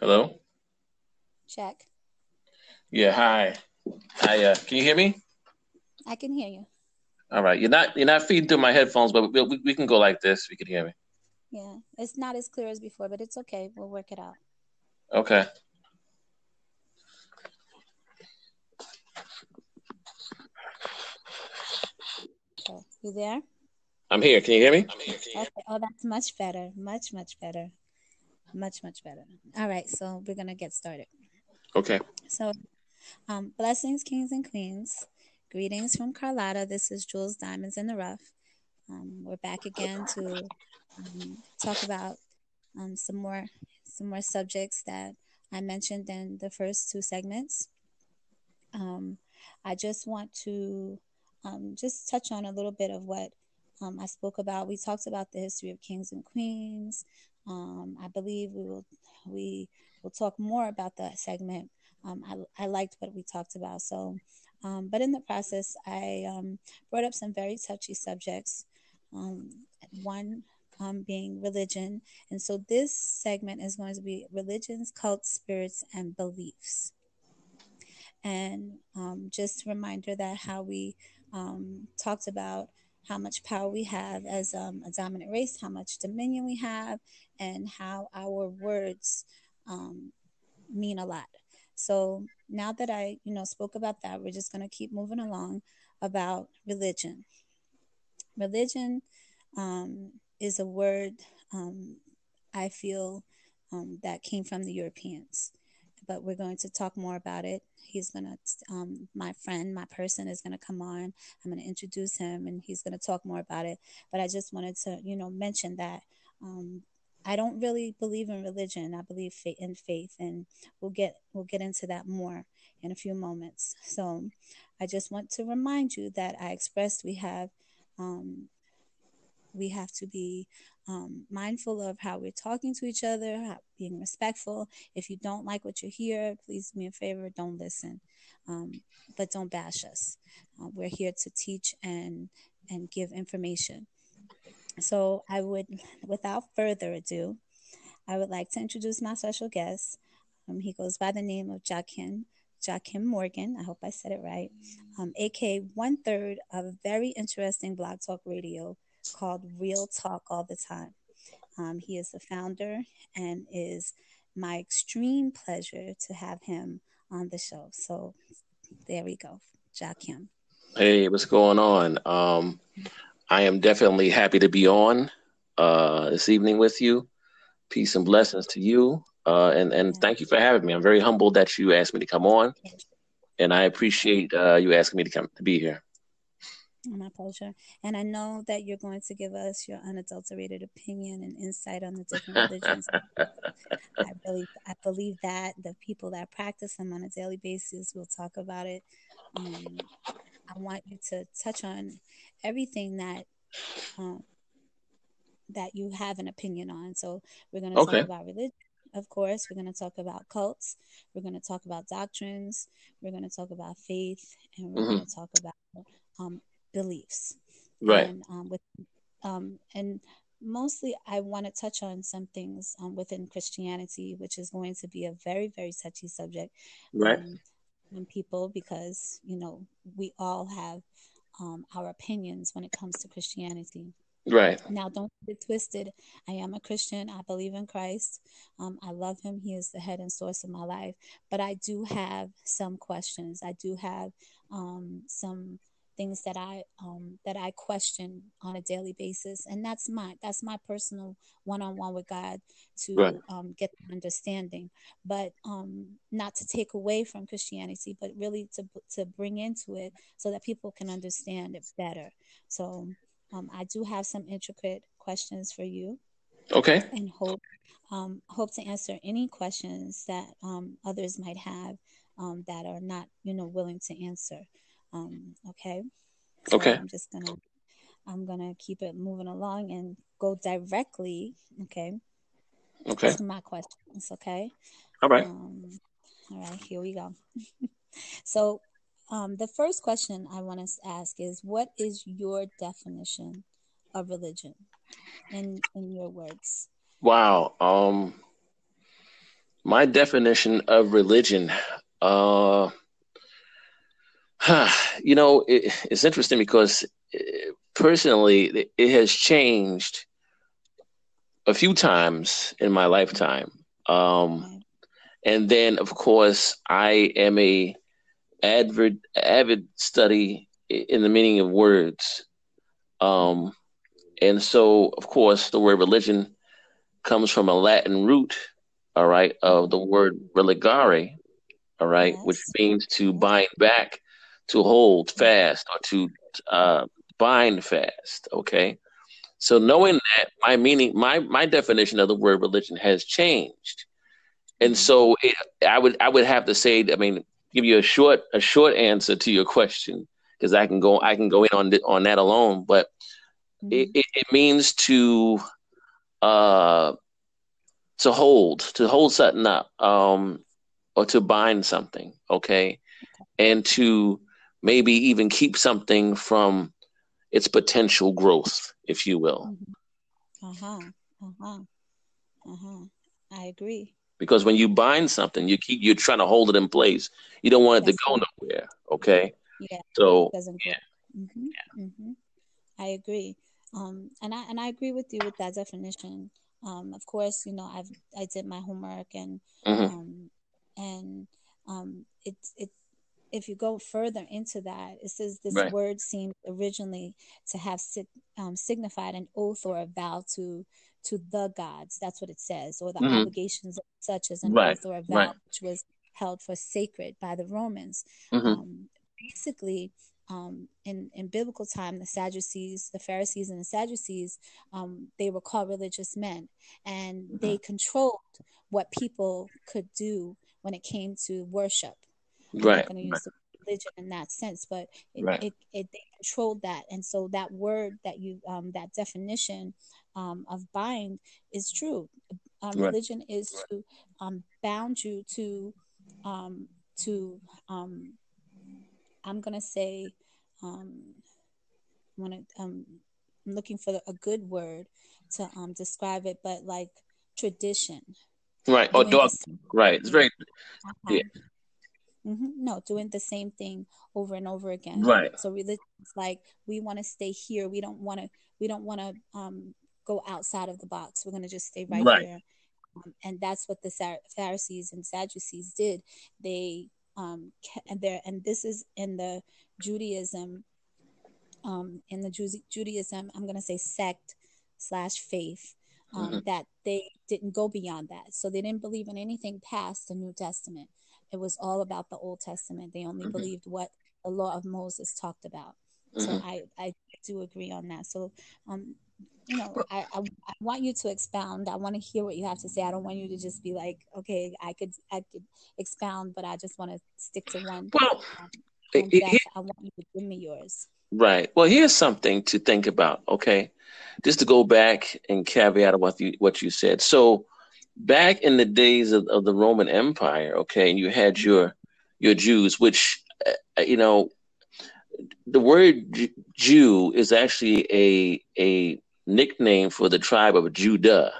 Hello. Check. Yeah. Hi. Hi. Uh, can you hear me? I can hear you. All right. You're not you're not feeding through my headphones, but we, we, we can go like this. We can hear me. Yeah, it's not as clear as before, but it's okay. We'll work it out. Okay. You there? I'm here. Can you hear me? Okay. Oh, that's much better. Much, much better. Much, much better. All right. So we're gonna get started. Okay. So, um, blessings, kings and queens. Greetings from Carlotta. This is Jules Diamonds in the Rough. Um, we're back again to um, talk about um, some more some more subjects that I mentioned in the first two segments. Um, I just want to um, just touch on a little bit of what um, I spoke about. We talked about the history of kings and queens. Um, I believe we will we will talk more about that segment. Um, I, I liked what we talked about. So, um, but in the process, I um, brought up some very touchy subjects. Um, one um, being religion, and so this segment is going to be religions, cults, spirits, and beliefs. And just a reminder that how we talked about how much power we have as um, a dominant race, how much dominion we have, and how our words um, mean a lot. So now that I, you know, spoke about that, we're just going to keep moving along about religion. Religion um, is a word um, I feel um, that came from the Europeans but we're going to talk more about it. He's going to, um, my friend, my person is going to come on. I'm going to introduce him and he's going to talk more about it. But I just wanted to, you know, mention that um, I don't really believe in religion. I believe in faith, and we'll get we'll get into that more in a few moments. So, I just want to remind you that I expressed we have um, we have to be um, mindful of how we're talking to each other, how, being respectful. If you don't like what you hear, please do me a favor, don't listen, um, but don't bash us. Uh, we're here to teach and and give information. So I would, without further ado, I would like to introduce my special guest. Um, he goes by the name of Jakim. Jakim Morgan, I hope I said it right, um, aka one third of a very interesting blog talk radio called Real Talk All the Time. Um, he is the founder and is my extreme pleasure to have him on the show. So there we go, Jakim. Hey, what's going on? Um, I am definitely happy to be on uh, this evening with you. Peace and blessings to you. Uh, and, and thank you for having me. I'm very humbled that you asked me to come on. And I appreciate uh, you asking me to come to be here. My pleasure. And I know that you're going to give us your unadulterated opinion and insight on the different religions. I believe I believe that the people that practice them on a daily basis will talk about it. Um, I want you to touch on everything that um, that you have an opinion on. So we're going to okay. talk about religion, of course. We're going to talk about cults. We're going to talk about doctrines. We're going to talk about faith, and we're mm-hmm. going to talk about um, beliefs. Right. And um, with um, and mostly I want to touch on some things um, within Christianity, which is going to be a very very touchy subject. Right. Um, people because you know we all have um, our opinions when it comes to Christianity. Right. Now, don't get twisted. I am a Christian. I believe in Christ. Um, I love Him. He is the head and source of my life. But I do have some questions. I do have um, some things that I um, that I question on a daily basis, and that's my that's my personal one on one with God to right. um, get the understanding, but um, not to take away from Christianity, but really to to bring into it so that people can understand it better. So um, I do have some intricate questions for you. Okay. And hope um, hope to answer any questions that um, others might have um, that are not, you know, willing to answer. Um, okay. So okay. I'm just gonna I'm gonna keep it moving along and go directly. Okay. Okay. To my questions. Okay. All right. Um, all right. Here we go. so, um, the first question I want to ask is, what is your definition of religion, in in your words? Wow. Um. my definition of religion, uh, you know, it, it's interesting because uh, personally, it has changed a few times in my lifetime. Um, and then, of course, I am a avid avid study in the meaning of words. Um, and so, of course, the word religion comes from a Latin root, all right, of the word religare, all right, yes. which means to bind back, to hold fast, or to uh, bind fast. Okay. So knowing that, my meaning, my my definition of the word religion has changed, and so it, I would I would have to say, I mean, give you a short a short answer to your question because I can go I can go in on on that alone, but mm-hmm. it, it, it, means to uh to hold to hold something up um or to bind something, okay, and to maybe even keep something from its potential growth if you will. Uh huh. Uh huh. Uh huh. I agree. Because when you bind something, you keep you're trying to hold it in place. You don't want it That's to go right. nowhere. Okay. Yeah. So yeah. Mm-hmm. yeah. Mm-hmm. I agree. Um, and I and I agree with you with that definition. Um, of course, you know, I've I did my homework and mm-hmm. um, and um, it's it if you go further into that, it says this right. word seemed originally to have um, signified an oath or a vow to to the gods. That's what it says, or the mm-hmm. obligations such as an right. oath or a vow, right. which was held for sacred by the Romans. Mm-hmm. Um, basically, um, in in biblical time, the Sadducees, the Pharisees, and the Sadducees, um, they were called religious men, and mm-hmm. they controlled what people could do when it came to worship. Right. going to use right. religion in that sense, but it, right. it, it, they controlled that, and so that word that you um, that definition um, of bind is true. Um, right. Religion is to um, bound you to um, to um, I'm going to say um, want to um, I'm looking for a good word to um, describe it, but like tradition. Right. Oh, dog. Right. It's very. Uh-huh. Yeah. Mm-hmm. No, doing the same thing over and over again. Right. So religion is like we want to stay here. We don't want to. We don't want to um, go outside of the box. We're going to just stay right, right. here. Um, and that's what the Pharisees and Sadducees did. They um, and there and this is in the Judaism. Um, in the Ju- Judaism, I'm going to say sect slash faith. Um, mm-hmm. That they didn't go beyond that, so they didn't believe in anything past the New Testament it was all about the Old Testament. They only mm-hmm. believed what the law of Moses talked about. Mm-hmm. So I, I do agree on that. So, um, you know, I, I, I, want you to expound. I want to hear what you have to say. I don't want you to just be like, okay, I could I could expound, but I just want to stick to one. Well, it, I want you to give me yours. Right. Well, here's something to think about. Okay, just to go back and caveat what you what you said. So back in the days of, of the Roman Empire, okay, and you had your your Jews, which uh, you know, the word Jew is actually a a nickname for the tribe of Judah.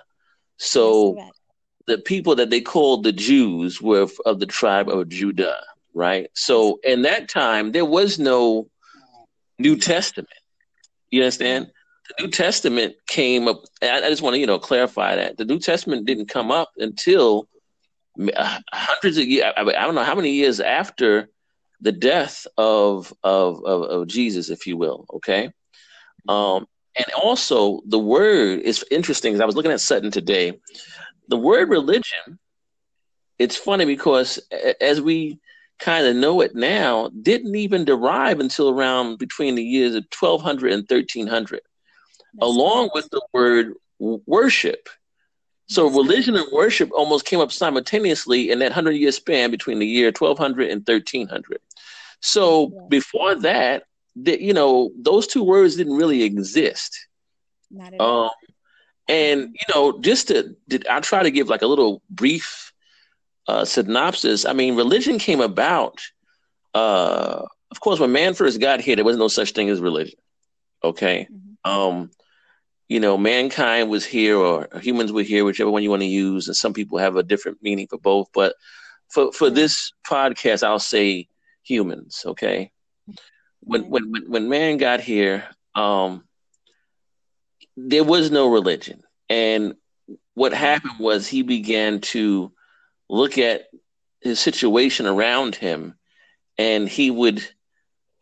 So the people that they called the Jews were of the tribe of Judah, right? So in that time there was no New Testament. You understand? The New Testament came up. I, I just want to you know clarify that the New Testament didn't come up until uh, hundreds of years. I, I don't know how many years after the death of of of, of Jesus, if you will. Okay. Um, and also the word is interesting. I was looking at Sutton today. The word religion. It's funny because as we kind of know it now, didn't even derive until around between the years of 1200 and 1300 along with the word worship. So religion and worship almost came up simultaneously in that 100 year span between the year 1200 and 1300. So yeah. before that, the, you know, those two words didn't really exist. Not at all. Um, and, you know, just to, I try to give like a little brief uh, synopsis. I mean, religion came about, uh, of course, when man first got here, there was no such thing as religion. Okay. Mm-hmm. Um, you know, mankind was here or humans were here, whichever one you want to use, and some people have a different meaning for both. But for for this podcast, I'll say humans. Okay, when when when man got here, um, there was no religion, and what happened was he began to look at his situation around him, and he would,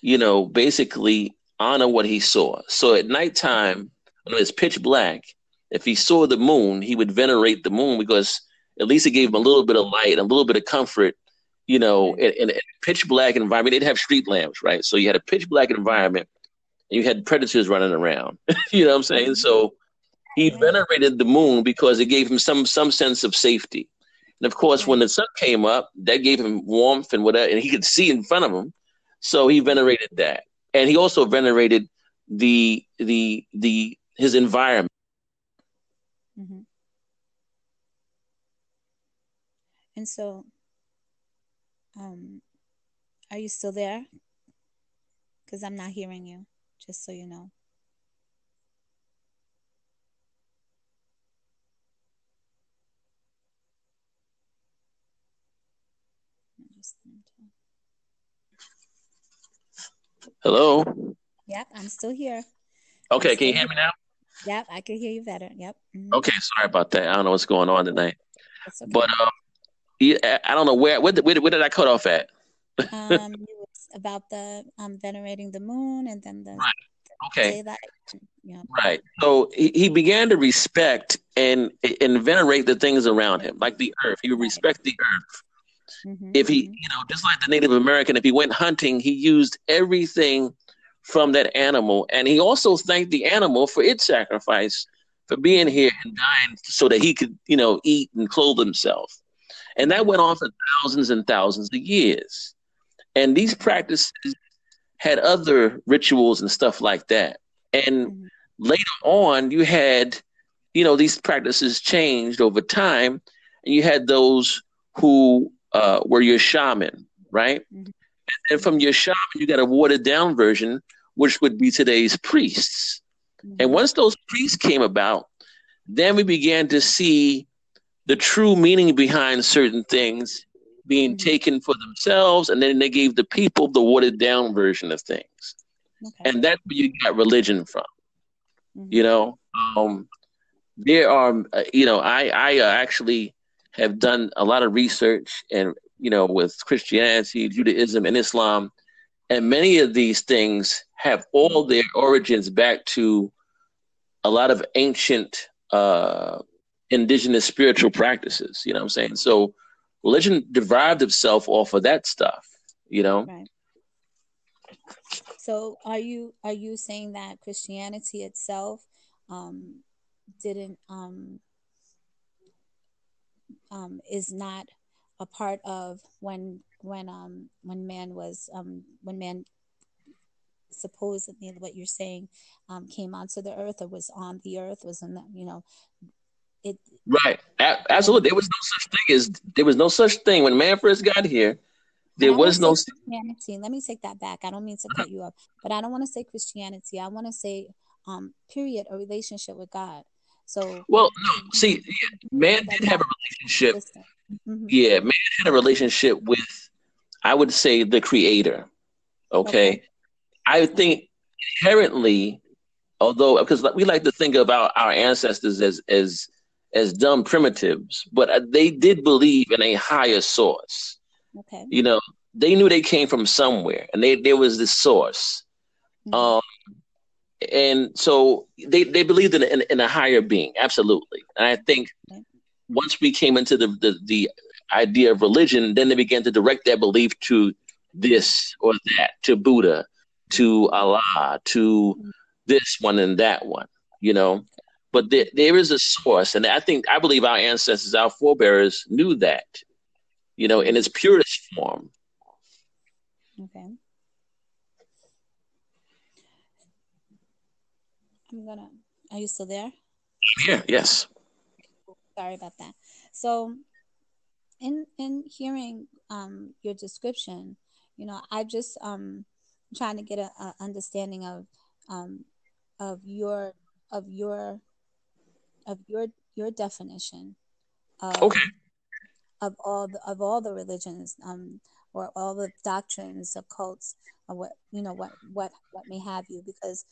you know, basically honor what he saw. So at nighttime when it's pitch black, if he saw the moon, he would venerate the moon because at least it gave him a little bit of light, a little bit of comfort, you know, mm-hmm. in, in, a pitch black environment. They didn't have street lamps, right? So you had a pitch black environment and you had predators running around. you know what I'm saying? Mm-hmm. So he mm-hmm. venerated the moon because it gave him some some sense of safety. And of course, when the sun came up, that gave him warmth and whatever, and he could see in front of him. So he venerated that, and he also venerated the the the his environment. Mm-hmm. And so, um, are you still there? Because I'm not hearing you, just so you know. Hello. Yep, I'm still here. Okay, can you hear me now? Yep, I can hear you better. Yep. Mm-hmm. Okay, sorry about that. I don't know what's going on tonight. Okay. But um, yeah, I don't know where where, where, where did I cut off at? um, it was about the um venerating the moon and then the right. Okay. Yeah. Right. So he, he began to respect and and venerate the things around him, like the earth. He would respect the earth. Mm-hmm. If he, mm-hmm. you know, just like the Native American, if he went hunting, he used everything from that animal. And he also thanked the animal for its sacrifice for being here and dying so that he could, you know, eat and clothe himself. And that went on for thousands and thousands of years. And these practices had other rituals and stuff like that. And mm-hmm. later on, you had, you know, these practices changed over time, and you had those who uh, were your shaman, right? Mm-hmm. And from your shaman, you got a watered down version which would be today's priests. Mm-hmm. And once those priests came about, then we began to see the true meaning behind certain things being mm-hmm. taken for themselves, and then they gave the people the watered down version of things. Okay. And that's where you got religion from. Mm-hmm. You know, um, there are, uh, you know, I, I uh, actually have done a lot of research and, you know, with Christianity, Judaism, and Islam and many of these things have all their origins back to a lot of ancient uh, indigenous spiritual practices. You know what I'm saying? So religion derived itself off of that stuff. You know. Right. So are you are you saying that Christianity itself um, didn't um, um, is not a part of when when um when man was um when man supposedly what you're saying um came onto the earth or was on the earth was in the you know it right A- absolutely there was no such thing as there was no such thing when man first got here there was no Christianity. Let me take that back. I don't mean to cut you up, but I don't want to say Christianity. I want to say, um, period, a relationship with God. So, well, no, see, man did have a relationship. Mm-hmm. Yeah, man had a relationship with I would say the creator. Okay. okay. I think inherently, although because we like to think about our ancestors as as as dumb primitives, but uh, they did believe in a higher source. Okay. You know, they knew they came from somewhere, and they there was this source. Mm-hmm. Um, and so they they believed in, in, in a higher being, absolutely. And I think once we came into the the, the idea of religion, then they began to direct their belief to this or that, to Buddha, to Allah, to this one and that one, you know. But there, there is a source, and I think I believe our ancestors, our forebears, knew that, you know, in its purest form. Okay. I'm gonna. Are you still there? Yeah. Yes. Sorry about that. So in in hearing um, your description, you know, I just um trying to get a, a understanding of um, of your of your of your your definition of, okay. of all the, of all the religions um or all the doctrines of cults or what you know what what what may have you because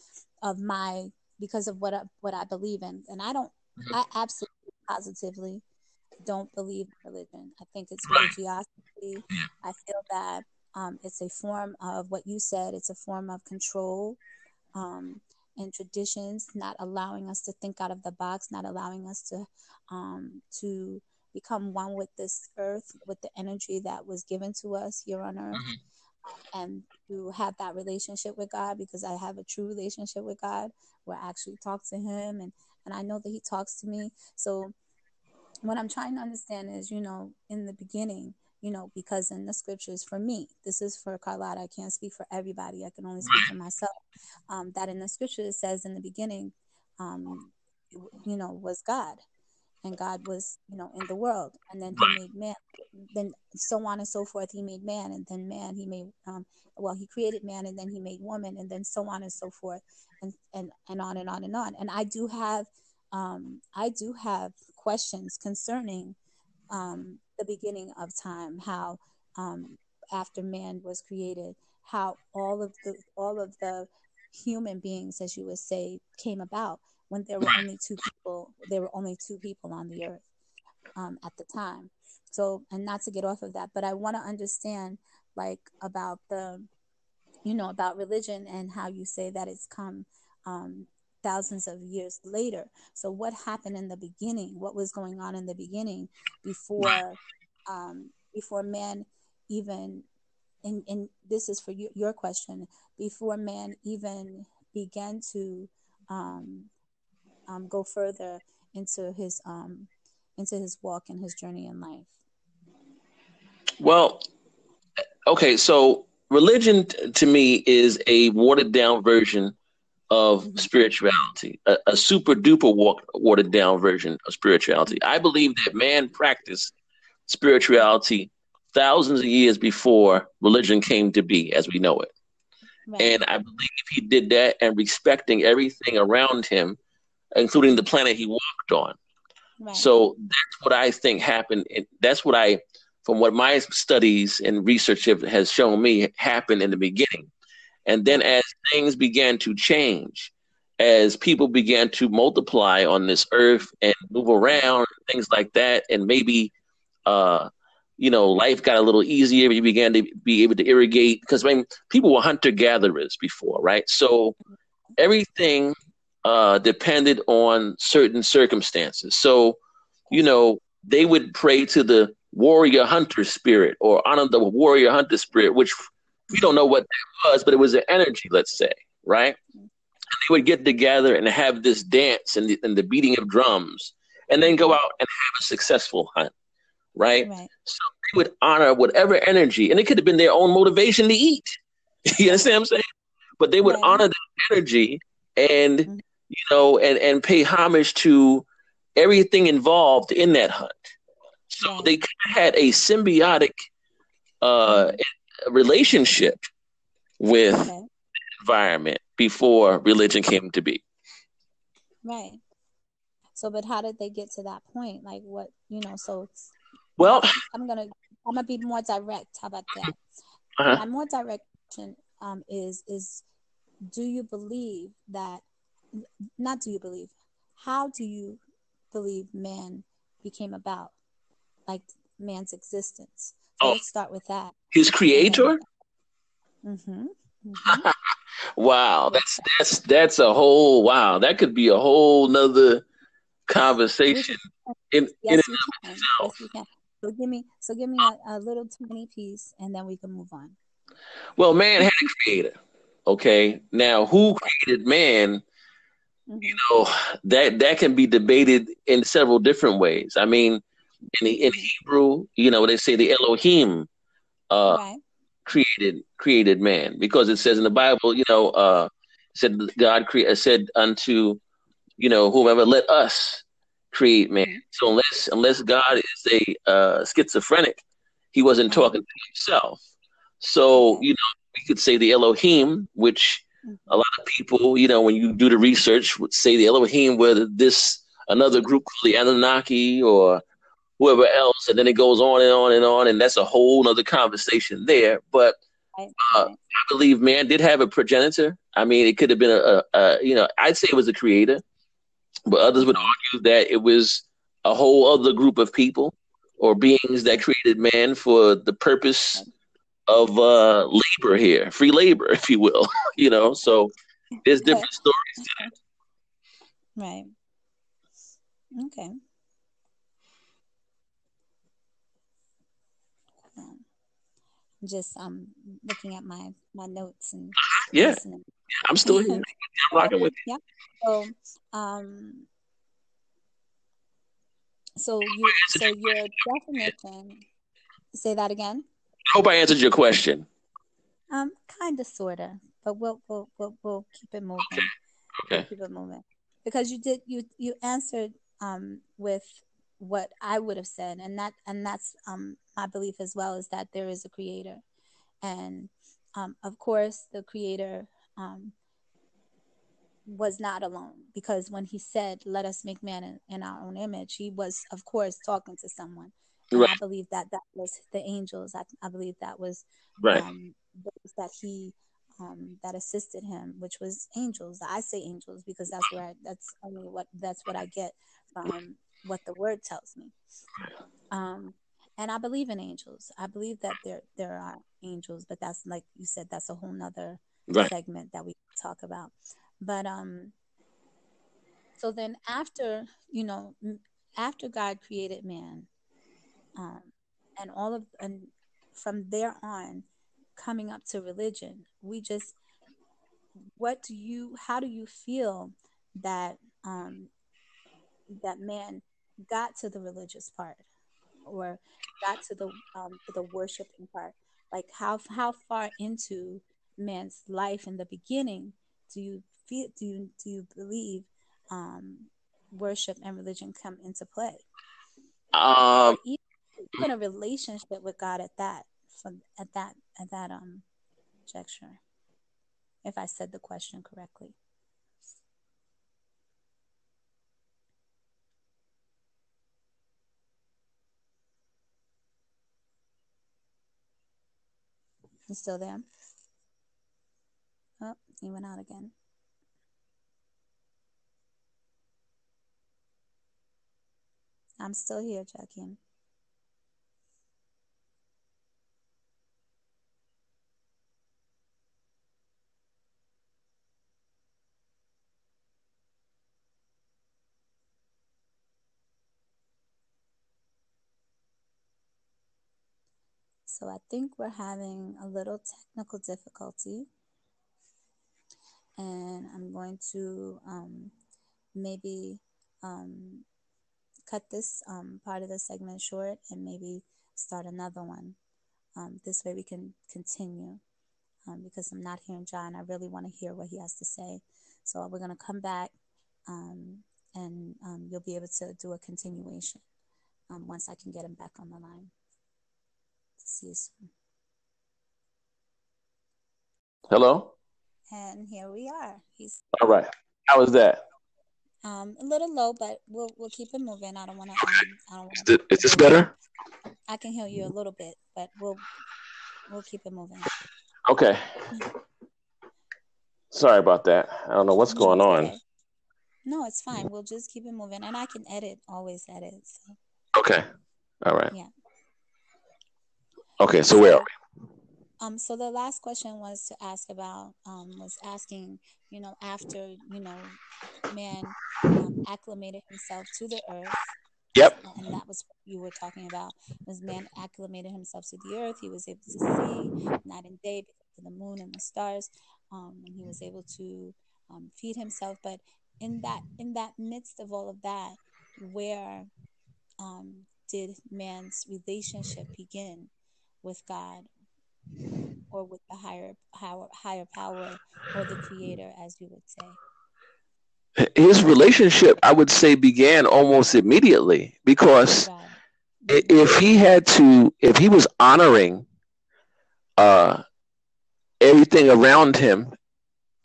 of my because of what I, what I believe in and I don't mm-hmm. I absolutely positively don't believe in religion. I think it's religiosity. I feel that um, it's a form of what you said. It's a form of control um, and traditions, not allowing us to think out of the box, not allowing us to um, to become one with this earth, with the energy that was given to us here on earth. Mm-hmm. And to have that relationship with God, because I have a true relationship with God, where I actually talk to Him, and and I know that He talks to me. So what I'm trying to understand is, you know, in the beginning, you know, because in the scriptures, for me, this is for Carlotta, I can't speak for everybody, I can only speak for myself. Um, that in the scriptures it says in the beginning, um, you know, was God, and God was, you know, in the world, and then He made man, then so on and so forth. He made man, and then man, He made, um, well, He created man, and then He made woman, and then so on and so forth, and and and on and on and on. And I do have, um, I do have questions concerning um, the beginning of time, how um, after man was created, how all of the all of the human beings, as you would say, came about when there were only two people. There were only two people on the earth um, at the time. So, and not to get off of that, but I want to understand, like, about the, you know, about religion and how you say that it's come um, thousands of years later. So, what happened in the beginning? What was going on in the beginning before um, before man even? And, and this is for you, your question. Before man even began to um, um, go further into his um, into his walk and his journey in life. Well, okay, so religion to me is a watered down version of mm-hmm. spirituality, a, a super duper walk, watered down version of spirituality. I believe that man practiced spirituality thousands of years before religion came to be as we know it. Right. And I believe he did that and respecting everything around him, including the planet he walked on. Right. So that's what I think happened. And That's what I, from what my studies and research have, has shown me, happened in the beginning. And then as things began to change, as people began to multiply on this earth and move around, things like that, and maybe, uh, you know, life got a little easier. You began to be able to irrigate because I mean, people were hunter gatherers before, right? So everything uh, depended on certain circumstances. So, you know, they would pray to the warrior hunter spirit or honor the warrior hunter spirit, which we don't know what that was, but it was an energy, let's say, right? And they would get together and have this dance and the, and the beating of drums, and then go out and have a successful hunt, right? right? So they would honor whatever energy, and it could have been their own motivation to eat. you understand what I'm saying? But they would right. honor that energy and mm-hmm. You know and and pay homage to everything involved in that hunt. So they had a symbiotic uh, relationship with okay. environment before religion came to be. Right. So, but how did they get to that point? Like, what you know? So, well, I'm gonna I'm gonna be more direct. How about that? Uh-huh. My more direct um, is is do you believe that? Not do you believe? How do you believe man became about? Like man's existence. So oh. let's start with that. His creator? Mm-hmm. mm-hmm. wow, that's that's that's a whole wow. That could be a whole nother conversation in, yes, in and of itself. Yes, so give me so give me a, a, little tiny piece and then we can move on. Well, man had a creator. Okay. Now who created man? Mm-hmm. You know, that that can be debated in several different ways. I mean, in, the in Hebrew, you know, they say the Elohim uh, right. created created man because it says in the Bible, you know, uh, said God create said unto you know whomever let us create man. Mm-hmm. So unless unless God is a uh, schizophrenic, he wasn't talking to himself. So you know we could say the Elohim, which mm-hmm. A lot of people, you know, when you do the research, would say the Elohim were this another group called the Anunnaki or whoever else, and then it goes on and on and on, and that's a whole other conversation there. But uh, I believe man did have a progenitor. I mean, it could have been a, a, a, you know, I'd say it was a creator, but others would argue that it was a whole other group of people or beings that created man for the purpose of uh, labor here, free labor, if you will. you know, so there's different stories to that. Right. Okay. Um, just um looking at my my notes and yeah, listening. I'm still here. I'm rocking with you. Yeah. So um so you so your definition say that again. I hope I answered your question. Um, kind of, sorta, but we'll we'll we'll, we'll keep it moving. Okay. Okay. We'll keep it moving because you did you you answered um with what I would have said, and that and that's um my belief as well is that there is a creator, and um of course the creator um was not alone because when he said, "Let us make man in, in our own image," he was, of course, talking to someone. Right. I believe that that was the angels. I, I believe that was right. um, that he um, that assisted him, which was angels. I say angels because that's where I, that's only what that's what I get from what the word tells me. Um, and I believe in angels. I believe that there there are angels, but that's like you said, that's a whole nother right. segment that we talk about. But um, so then after you know, after God created man, um, and all of and from there on, coming up to religion, we just what do you how do you feel that um that man got to the religious part or got to the um the worshiping part like how how far into man's life in the beginning do you feel do you do you believe um, worship and religion come into play? Um, even, even a relationship with God at that from at that at that um juncture. If I said the question correctly. You still there? Oh, he went out again. I'm still here, Joaquin. So I think we're having a little technical difficulty. And I'm going to um, maybe um, cut this um, part of the segment short and maybe start another one. Um, this way we can continue um, because I'm not hearing John. I really want to hear what he has to say. So we're going to come back um, and you'll be able to do a continuation once I can get him back on the line. Soon. Hello? And here we are. He's all right. How was that? Um, a little low, but we'll we'll keep it moving. I don't want to. Um, I don't. Is, this, is this better? I can hear you a little bit, but we'll we'll keep it moving. Okay. Sorry about that. I don't know what's going on. Okay. No, it's fine. We'll just keep it moving, and I can edit. Always edit. So. Okay. All right. Yeah. Okay. So where are we? Um, so the last question was to ask about um, was asking, you know, after you know, man um, acclimated himself to the earth. Yep. And that was what you were talking about. Was man acclimated himself to the earth? He was able to see night and day because of the moon and the stars, um, and he was able to um, feed himself. But in that in that midst of all of that, where um, did man's relationship begin with God? or with the higher power, higher power or the creator, as you would say? His relationship, I would say, began almost immediately because if he had to, if he was honoring uh, everything around him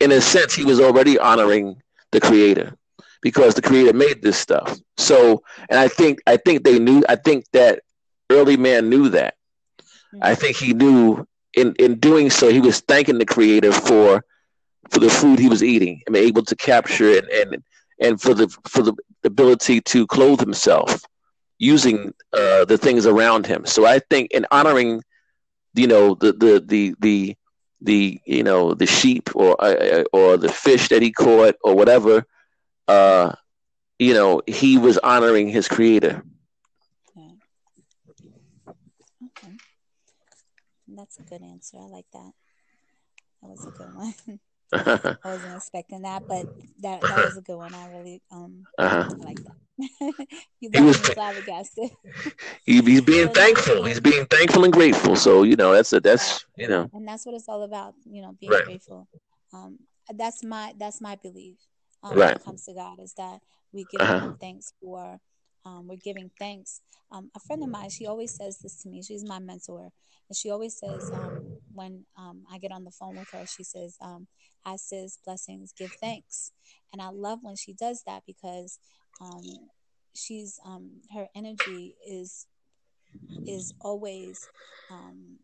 in a sense, he was already honoring the creator because the creator made this stuff. So, and I think I think they knew. I think that early man knew that. I think he knew in in doing so, he was thanking the creator for for the food he was eating and able to capture it and and for the for the ability to clothe himself using uh, the things around him. So I think in honoring, you know, the the the the the you know the sheep or uh, or the fish that he caught or whatever, uh, you know, he was honoring his creator. Okay. okay. That's a good answer. I like that. That was a good one. I wasn't expecting that, but that that was a good one. I really um uh-huh. I like that. he was flabbergasted. he, he's being thankful. He's being thankful and grateful. So you know that's a, that's you know, and that's what it's all about. You know, being right. grateful. Um, that's my that's my belief. Um, right. when it comes to God is that we give uh-huh. Him thanks for um, we're giving thanks. Um, a friend of mine, she always says this to me. She's my mentor, and she always says um, when um, I get on the phone with her, she says, um, "I says blessings, give thanks," and I love when she does that because um, she's um, her energy is is always um,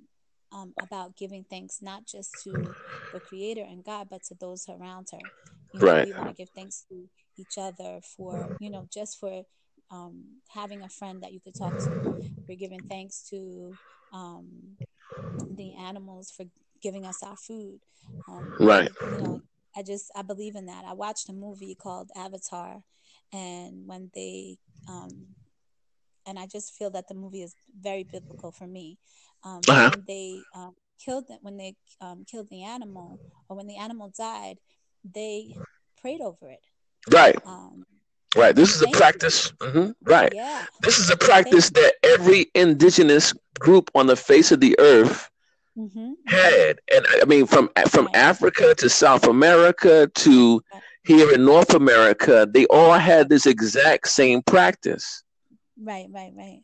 um, about giving thanks not just to the creator and God, but to those around her. You know, right. We want to give thanks to each other for, you know, just for um, having a friend that you could talk to. We're giving thanks to um, the animals for giving us our food. Um, right. You know, I just I believe in that. I watched a movie called Avatar, and when they um, and I just feel that the movie is very biblical for me. Um, uh-huh. When they um, killed it, when they um, killed the animal, or when the animal died, they prayed over it. Right. Um, Right. This is a practice. Mm-hmm, right. Yeah. This is a practice that every indigenous group on the face of the earth mm-hmm. had, and I mean, from from Africa to South America to here in North America, they all had this exact same practice. Right. Right. Right.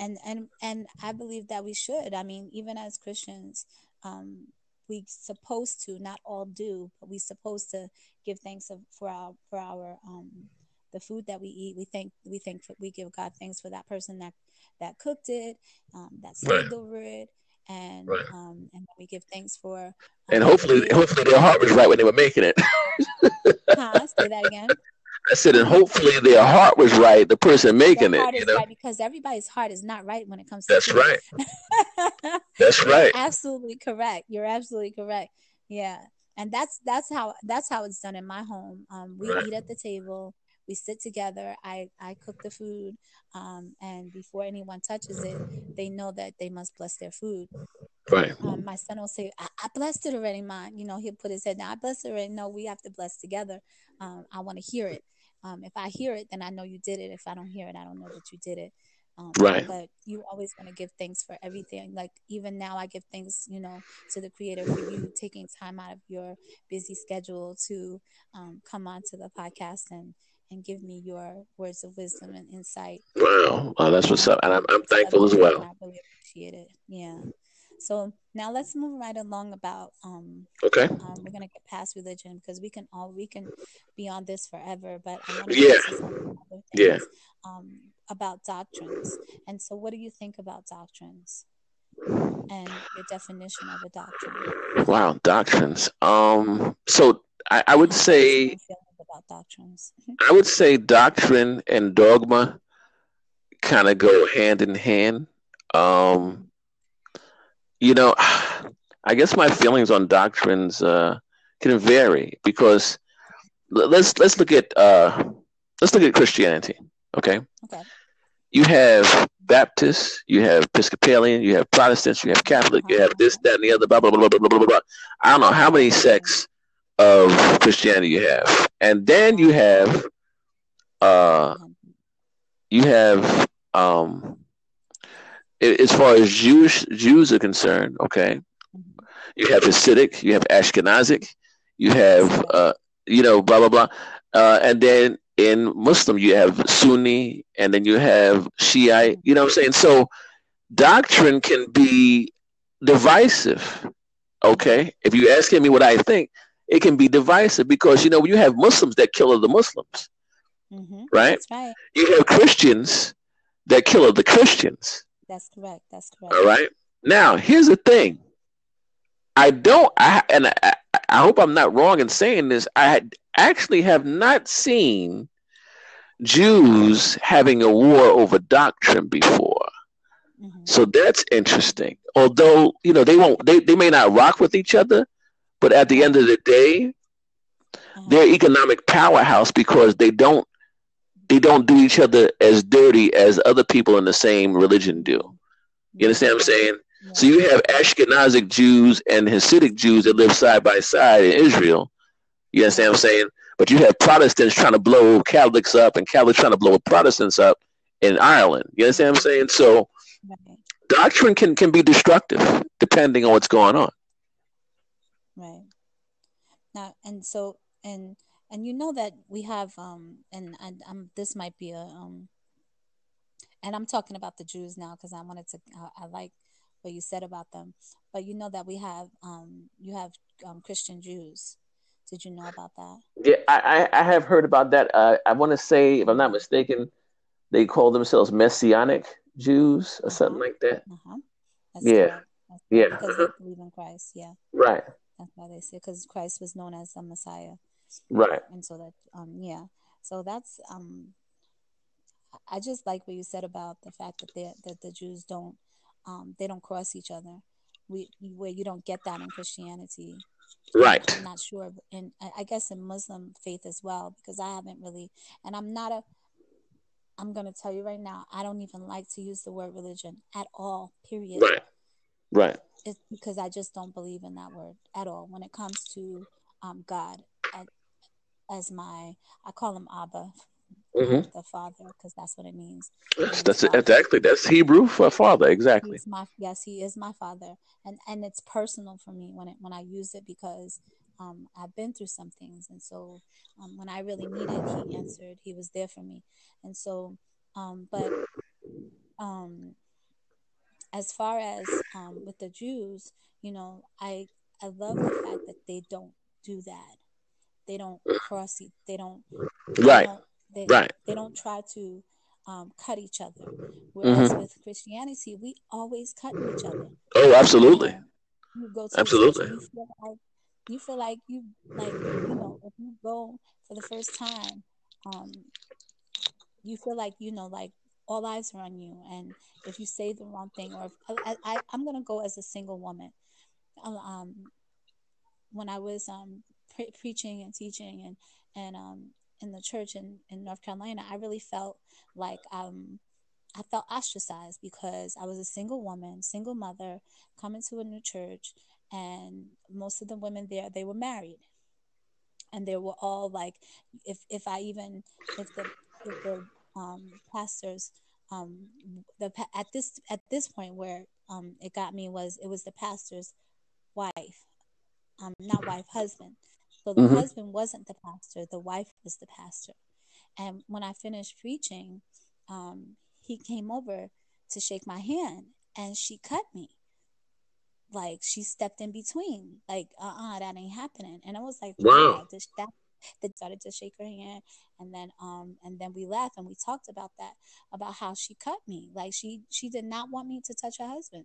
And and and I believe that we should. I mean, even as Christians, um, we supposed to not all do but we supposed to give thanks of, for our for our um the food that we eat we thank we thank we give god thanks for that person that that cooked it um that slaved right. over it and right. um and we give thanks for um, and hopefully hopefully their heart was right when they were making it huh? say that again I said, and hopefully their heart was right, the person making it. You know? Right because everybody's heart is not right when it comes to That's food. right. that's right. absolutely correct. You're absolutely correct. Yeah. And that's that's how that's how it's done in my home. Um, we right. eat at the table we sit together i i cook the food um, and before anyone touches it they know that they must bless their food. Right. Um, my son will say I, I, blessed it already mom you know he'll put his head down i blessed it already. No we have to bless together. Um, i want to hear it. Um, if i hear it then i know you did it. If i don't hear it i don't know that you did it. Um, right. But you always want to give thanks for everything. Like even now, I give thanks, you know, to the Creator for you taking time out of your busy schedule to um, come on to the podcast and and give me your words of wisdom and insight. Wow, wow that's what's up, and I'm, I'm thankful as well. I really appreciate it. Yeah. So now let's move right along about. Um, okay. Um, we're gonna get past religion because we can all we can be on this forever, but I want to yeah, yeah. Um, about doctrines, and so what do you think about doctrines? And your definition of a doctrine. Wow, doctrines. Um, so I, I would say about doctrines? I would say doctrine and dogma kind of go hand in hand. Um, you know, I guess my feelings on doctrines uh, can vary because let's let's look at uh, let's look at Christianity. Okay. Okay. You have Baptists, you have Episcopalian, you have Protestants, you have Catholic, you have this, that, and the other, blah blah blah blah blah blah blah. I don't know how many sects of Christianity you have, and then you have uh, you have um, as far as Jewish Jews are concerned, okay, you have Hasidic, you have Ashkenazic, you have uh, you know blah blah blah, uh, and then in Muslim you have Sunni, and then you have Shiite. You know what I'm saying? So doctrine can be divisive. Okay, if you're asking me what I think, it can be divisive because you know you have Muslims that kill other Muslims, Mm-hmm. right? Right. You have Christians that kill other Christians. That's correct. That's correct. All right. Now, here's the thing. I don't, I and I, I hope I'm not wrong in saying this. I had- actually have not seen Jews having a war over doctrine before. Mm-hmm. So that's interesting. Although, you know, they won't they, they may not rock with each other, but at the end of the day, Uh-huh. they're economic powerhouse because they don't they don't do each other as dirty as other people in the same religion do. You understand what I'm saying? Yeah. So you have Ashkenazic Jews and Hasidic Jews that live side by side in Israel. You understand what I'm saying? But you have Protestants trying to blow Catholics up and Catholics trying to blow Protestants up in Ireland. You understand what I'm saying? So doctrine can, can be destructive depending on what's going on. Now, and so, and and you know that we have, um, and and um, this might be a, um, and I'm talking about the Jews now because I wanted to, I, I like what you said about them, but you know that we have, um, you have um, Christian Jews. Did you know about that? Yeah, I, I, have heard about that. Uh, I want to say, if I'm not mistaken, they call themselves Messianic Jews or something Uh-huh. like that. Uh huh. That's Yeah. correct. Yeah. Because they believe in Christ. Yeah. Right, That's why they say because Christ was known as the Messiah. right. and so that um yeah so that's um i just like what you said about the fact that they that the jews don't um they don't cross each other we where you don't get that in christianity Right. i'm not sure and I I guess in muslim faith as well because i haven't really and i'm not a i'm going to tell you right now i don't even like to use the word religion at all period Right. Right. it's because I just don't believe in that word at all. When it comes to um, God as, as my, I call him Abba, hmm the Father, because that's what it means. That's, that's exactly that's Hebrew for father. Exactly. My yes, he is my Father, and and it's personal for me when it when I use it because um, I've been through some things, and so um, when I really needed, he answered. He was there for me, and so, um, but um, as far as um, with the Jews, you know, I I love the fact that they don't do that. They don't cross. They don't. They Right. don't, they, Right. They don't try to um, cut each other. Whereas Mm-hmm. with Christianity, we always cut each other. Oh, absolutely. You, go to Absolutely. church you feel like you feel like you like you know if you go for the first time, um, you feel like you know like all eyes are on you, and if you say the wrong thing or if, I, I I'm gonna go as a single woman. Um, when I was um pre- preaching and teaching and and um in the church in in North Carolina, I really felt like um I felt ostracized because I was a single woman, single mother, coming to a new church, and most of the women there they were married, and they were all like, if if I even if the if the um, pastors um the at this at this point where um it got me was it was the pastor's wife, um not wife husband, so the Mhm. husband wasn't the pastor, the wife was the pastor, and when I finished preaching, um he came over to shake my hand and she cut me. Like she stepped in between. Like uh-uh that ain't happening. And i was like Wow. this that they started to shake her hand and then um and then we laughed and we talked about that about how she cut me like she she did not want me to touch her husband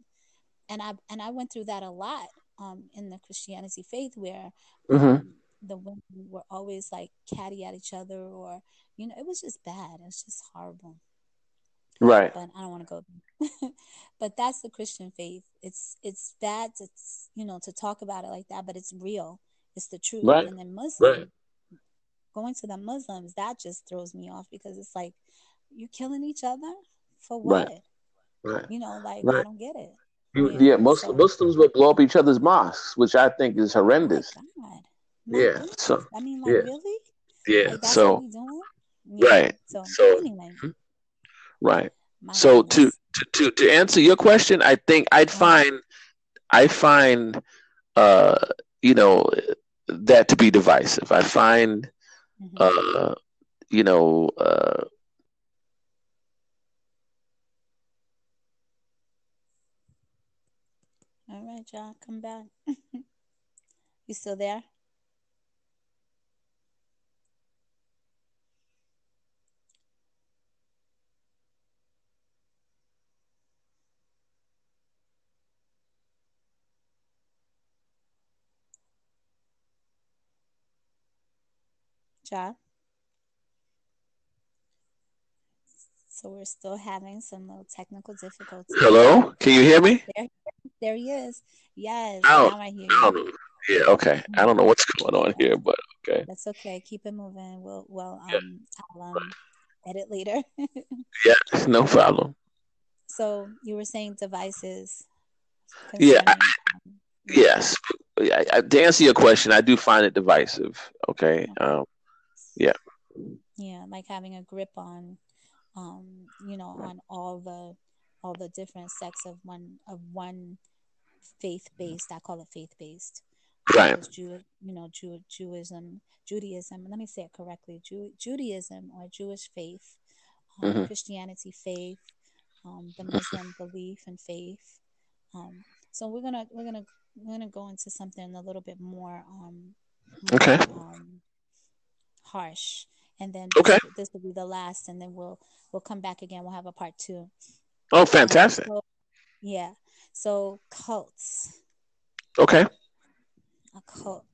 and i and i went through that a lot um in the christianity faith where Mhm. um, the women were always like catty at each other or you know it was just bad it was just horrible Right. but I don't want to go but that's the Christian faith. It's it's bad to you know to talk about it like that, but it's real. It's the truth. Right. And then Muslim Right. Going to the Muslims that just throws me off because it's like you're killing each other for what? Right. You know, like Right. I don't get it. You- Yeah, Yeah, most so- Muslims will blow up each other's mosques, which I think is Oh horrendous. God. My Yeah, goodness. so- I mean, like yeah. really? Yeah. Like So? Yeah. Right. So, So- anyway, right. my So to, goodness. to to to answer your question, I think I'd Mhm. find I find uh you know that to be divisive. I find Mhm. uh you know uh All right, y'all, come back. you still there? Try. So we're still having some little technical difficulties. Hello, can you hear me? There, there he is. Yes, Oh, now I hear I you. Yeah, okay. I don't know what's going on here, but okay. That's okay. Keep it moving. We'll, well, Yeah. um, I'll um, edit later. Yeah, no problem. so you were saying devices. Yeah, concerning, um, Yes. I, I, to answer your question, I do find it divisive. Okay. Um, yeah, yeah like having a grip on, um, you know, on all the all the different sects of one of one faith based. I call it faith based. right. Because Jew, you know, Jew, Jewism, Judaism. Let me say it correctly: Jew, Judaism or Jewish faith, um, Mhm. Christianity faith, um, the Muslim belief and faith. Um, so we're gonna we're gonna we're gonna go into something a little bit more um more, Okay. um harsh, and then Okay. this, this will be the last, and then we'll we'll come back again. We'll have a part two. Oh, Um, fantastic. so, yeah. So cults, Okay. a cult,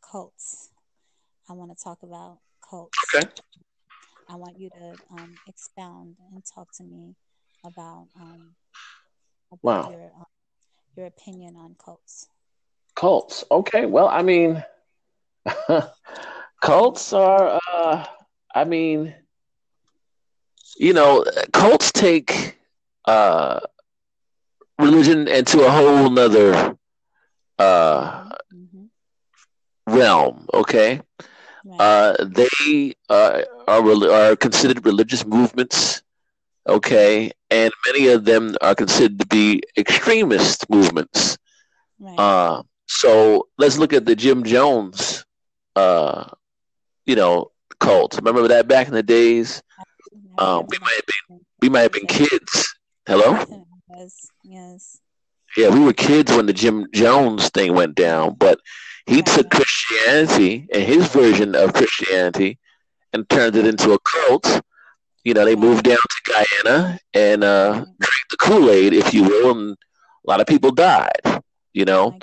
cults. I want to talk about cults. Okay. I want you to um, expound and talk to me about um, about Wow. your um, your opinion on cults. Cults. Okay. Well, I mean, cults are, uh, I mean, you know, cults take uh, religion into a whole nother uh, hmm realm. Okay. Right. Uh, they uh, are are considered religious movements. Okay, and many of them are considered to be extremist movements. right. Uh, so let's look at the Jim Jones, uh, you know, cult. Remember that back in the days? Um, we might have been we might have been kids. Hello. Yes. Yes. Yeah, we were kids when the Jim Jones thing went down, but he took Christianity and his version of Christianity and turned it into a cult. You know, they moved down to Guyana and uh, drank the Kool Aid, if you will, and a lot of people died. You know.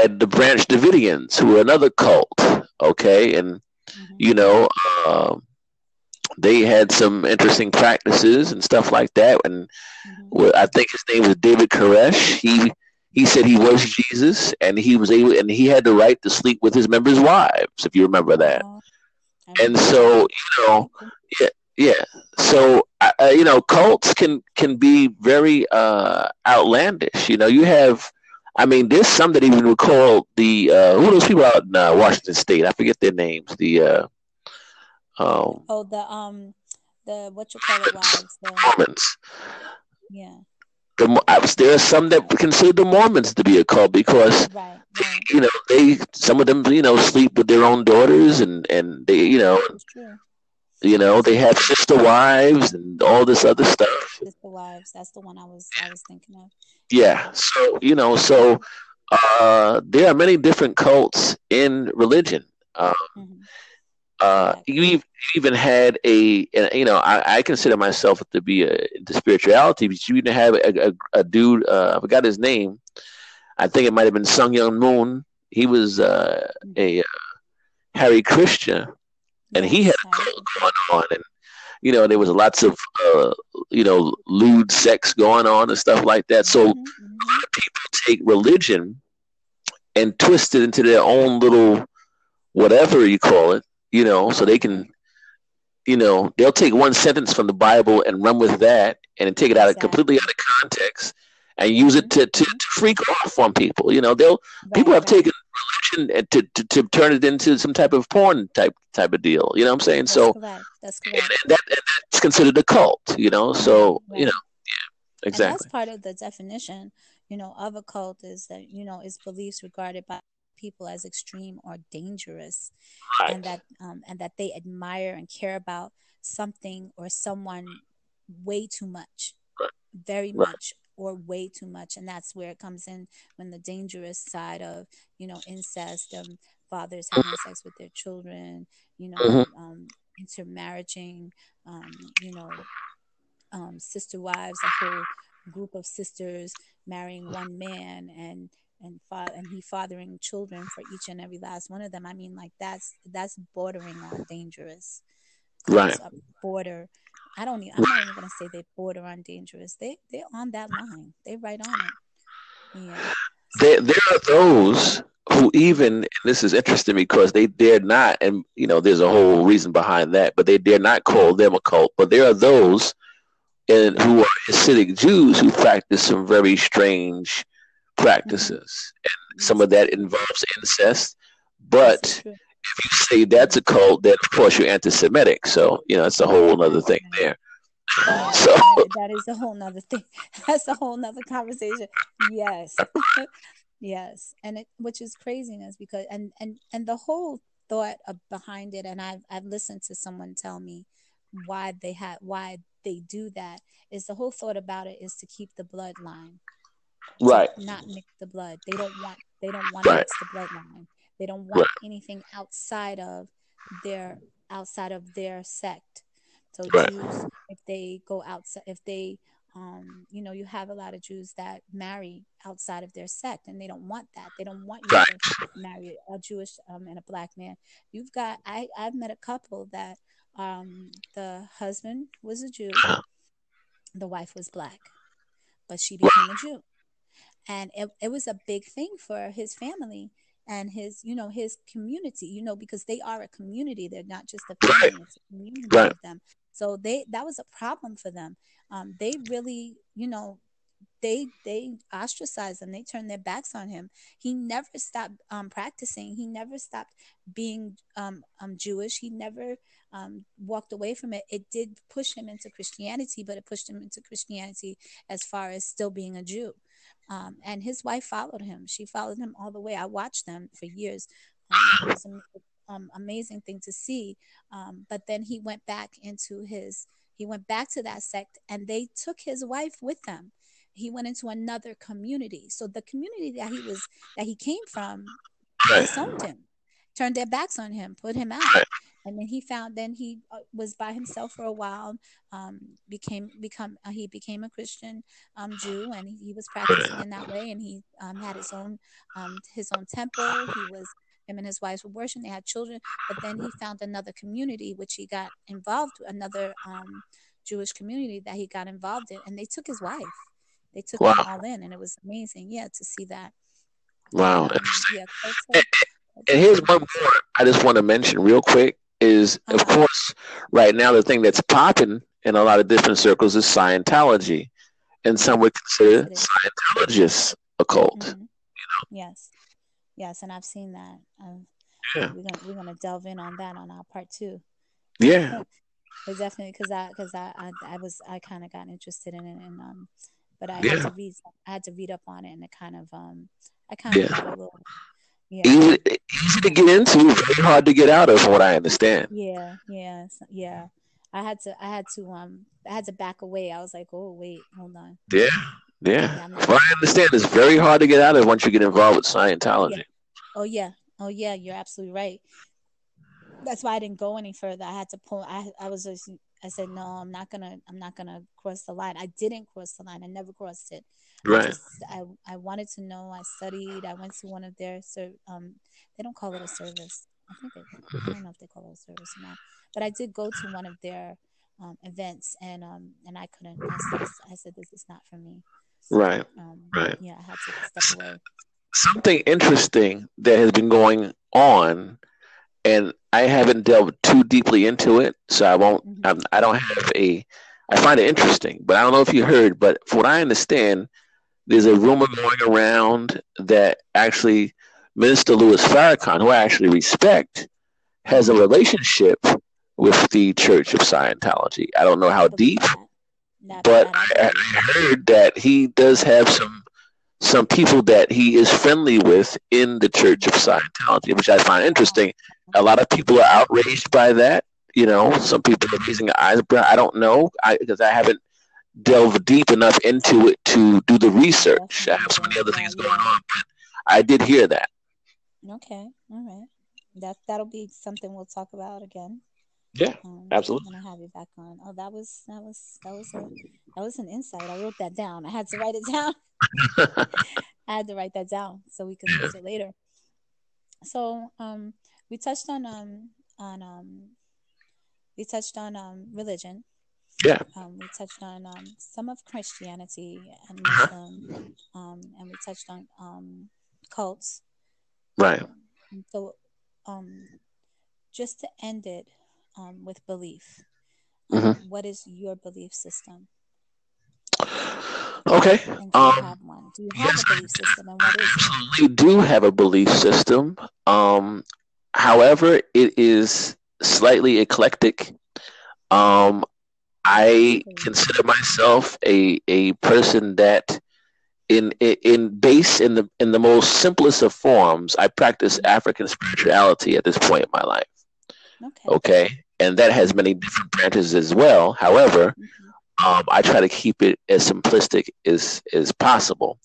Had the Branch Davidians, who were another cult. Okay, and Mhm. you know, um, they had some interesting practices and stuff like that. And Mhm. well, I think his name was David Koresh. He he said he was Jesus, and he was able, and he had the right to sleep with his members' wives, if you remember that. I And so, you know, that. yeah. So, uh, you know, cults can can be very uh, outlandish. You know, you have, I mean, there's some that even would call the uh, who are those people out in uh, Washington State? I forget their names. The uh, um, Oh, the um, the what you call it wives. The Mormons. yeah. The, I was, there are some that consider the Mormons to be a cult because Right. Right. you know they some of them you know sleep with their own daughters and and they you know you know they have sister wives and all this other stuff. Sister wives. That's the one I was I was thinking of. Yeah. So you know so uh, there are many different cults in religion. Um, Mhm. uh, you even had a, you know, I, I consider myself to be a, into spirituality, but you even have a, a, a dude, uh, I forgot his name. I think it might have been Sun Myung Moon. He was uh, a uh, Harry Christian, and he had a cult going on, and you know there was lots of uh, you know lewd sex going on and stuff like that. So Mhm, mhm. people take religion and twist it into their own little whatever you call it, you know, so they can, you know, they'll take one sentence from the Bible and run with that and take it out of completely out of context and use it to, to, to freak off on people. You know, they'll people have right. taken religion to, to, to turn it into some type of porn type type of deal. You know what I'm saying? That's so correct. That's correct. and that and that's considered a cult, you know. So, Right, you know. And exactly. that's part of the definition, you know, of a cult is that, you know, is beliefs regarded by people as extreme or dangerous Right. and that um, and that they admire and care about something or someone way too much Right. very much or way too much and that's where it comes in when the dangerous side of you know incest um, fathers having sex with their children you know Mhm. um, intermarrying um, you know um, sister wives a whole group of sisters marrying one man and and fa- and he fathering children for each and every last one of them. I mean, like that's that's bordering on dangerous. Right. Border. I don't. Even, I'm not even gonna say they border on dangerous. They they're on that line. They right on it. Yeah. There there are those who even this is interesting because they dare not, and you know, there's a whole reason behind that, but they dare not call them a cult. But there are those and who are Hasidic Jews who practice some very strange practices, mm-hmm. and some of that involves incest. But if you say that's a cult, then of course you're anti-Semitic. So you know that's a whole other thing there. so that is a whole nother thing. That's a whole nother conversation. Yes, yes, and it which is craziness because and and and the whole thought of, behind it, and I've I've listened to someone tell me why they had why they do that is the whole thought about it is to keep the bloodline right not mix the blood they don't want they don't want right. to mix the bloodline they don't want right. anything outside of their outside of their sect so right. jews if they go outside if they um, you know, you have a lot of Jews that marry outside of their sect, and they don't want that. They don't want you to marry a Jewish um, and a black man. You've got I I've met a couple that um, the husband was a Jew, uh-huh. the wife was black, but she became a Jew. And it, it was a big thing for his family and his, you know, his community, you know, because they are a community. They're not just a family, it's a community right. of them. So they that was a problem for them. Um, they really, you know, they they ostracized him they turned their backs on him he never stopped um, practicing he never stopped being um, um, jewish he never um, walked away from it it did push him into christianity but it pushed him into christianity as far as still being a jew um, and his wife followed him. She followed him all the way. I watched them for years. Um, it was an amazing thing to see. But then he went back into his he went back to that sect and they took his wife with them. He went into another community. So the community that he was that he came from disowned him, turned their backs on him, put him out. And then he found. Then he uh, was by himself for a while. Um, became become uh, he became a Christian um, Jew, and he, he, was practicing in that way. And he um, had his own um, his own temple. He was him and his wife were worshiping. They had children, but then he found another community which he got involved. Another um, Jewish community that he got involved in, and they took his wife. They took wow. them all in, and it was amazing. Yeah, to see that. Wow, um, interesting. Yeah, and here's one more I just want to mention real quick is of course right now the thing that's popping in a lot of different circles is Scientology, and some would consider Scientologists a cult. Mm-hmm. You know? Yes, yes, and I've seen that. Um, yeah, we're gonna we're gonna delve in on that on our part two. Yeah, but definitely because I because I, I, I was I kind of got interested in it and um but I yeah. had to read I had to read up on it and it kind of um I kind of yeah. got a little yeah. Easy, easy to get into, very hard to get out of, from what I understand. Yeah, yeah, yeah. I had to, I had to, um, I had to back away. I was like, oh wait, hold on. Yeah, yeah. yeah I understand, it's very hard to get out of once you get involved with Scientology. Yeah. Oh yeah, oh yeah, you're absolutely right. That's why I didn't go any further. I had to pull. I, I was just I said, no, I'm not gonna, I'm not gonna cross the line. I didn't cross the line. I never crossed it. Right. I, just, I, I wanted to know. I studied. I went to one of their, so um, they don't call it a service. I think they, I don't know if they call it a service or not. But I did go to one of their um, events, and um, and I couldn't. I said, I said, this is not for me. So, right. Um, right. Yeah, I had to step away. Something interesting that has been going on and I haven't delved too deeply into it, so I won't. Mm-hmm. I'm, I do not have a. I find it interesting, but I don't know if you heard. But from what I understand, there's a rumor going around that actually Minister Louis Farrakhan, who I actually respect, has a relationship with the Church of Scientology. I don't know how deep, but I, I heard that he does have some some people that he is friendly with in the Church of Scientology, which I find interesting a lot of people are outraged by that. You know, some people are raising their eyebrow. I don't know because I, I haven't delved deep enough into it to do the research. I have so many other things going on, but I did hear that. Okay, all right. That that'll be something we'll talk about again. Yeah, um, absolutely. I'm have you back on. Oh, that was that was that was a that was an insight. I wrote that down. I had to write it down. I had to write that down so we can use it later. So um, we touched on um on um we touched on um religion. Yeah. Um, we touched on um, some of Christianity and Muslim, um, and we touched on um, cults. Right. Um, so, um, just to end it um, with belief, Mhm. what is your belief system? Okay. And do you Um, have one? Do you have a belief system, and what is it? absolutely do have a belief system. Um, however, it is slightly eclectic. Um, I consider myself a a person that in in- in base in the in the most simplest of forms, I practice African spirituality at this point in my life. Okay. Okay, and that has many different branches as well. However, Mhm. um, I try to keep it as simplistic as as possible.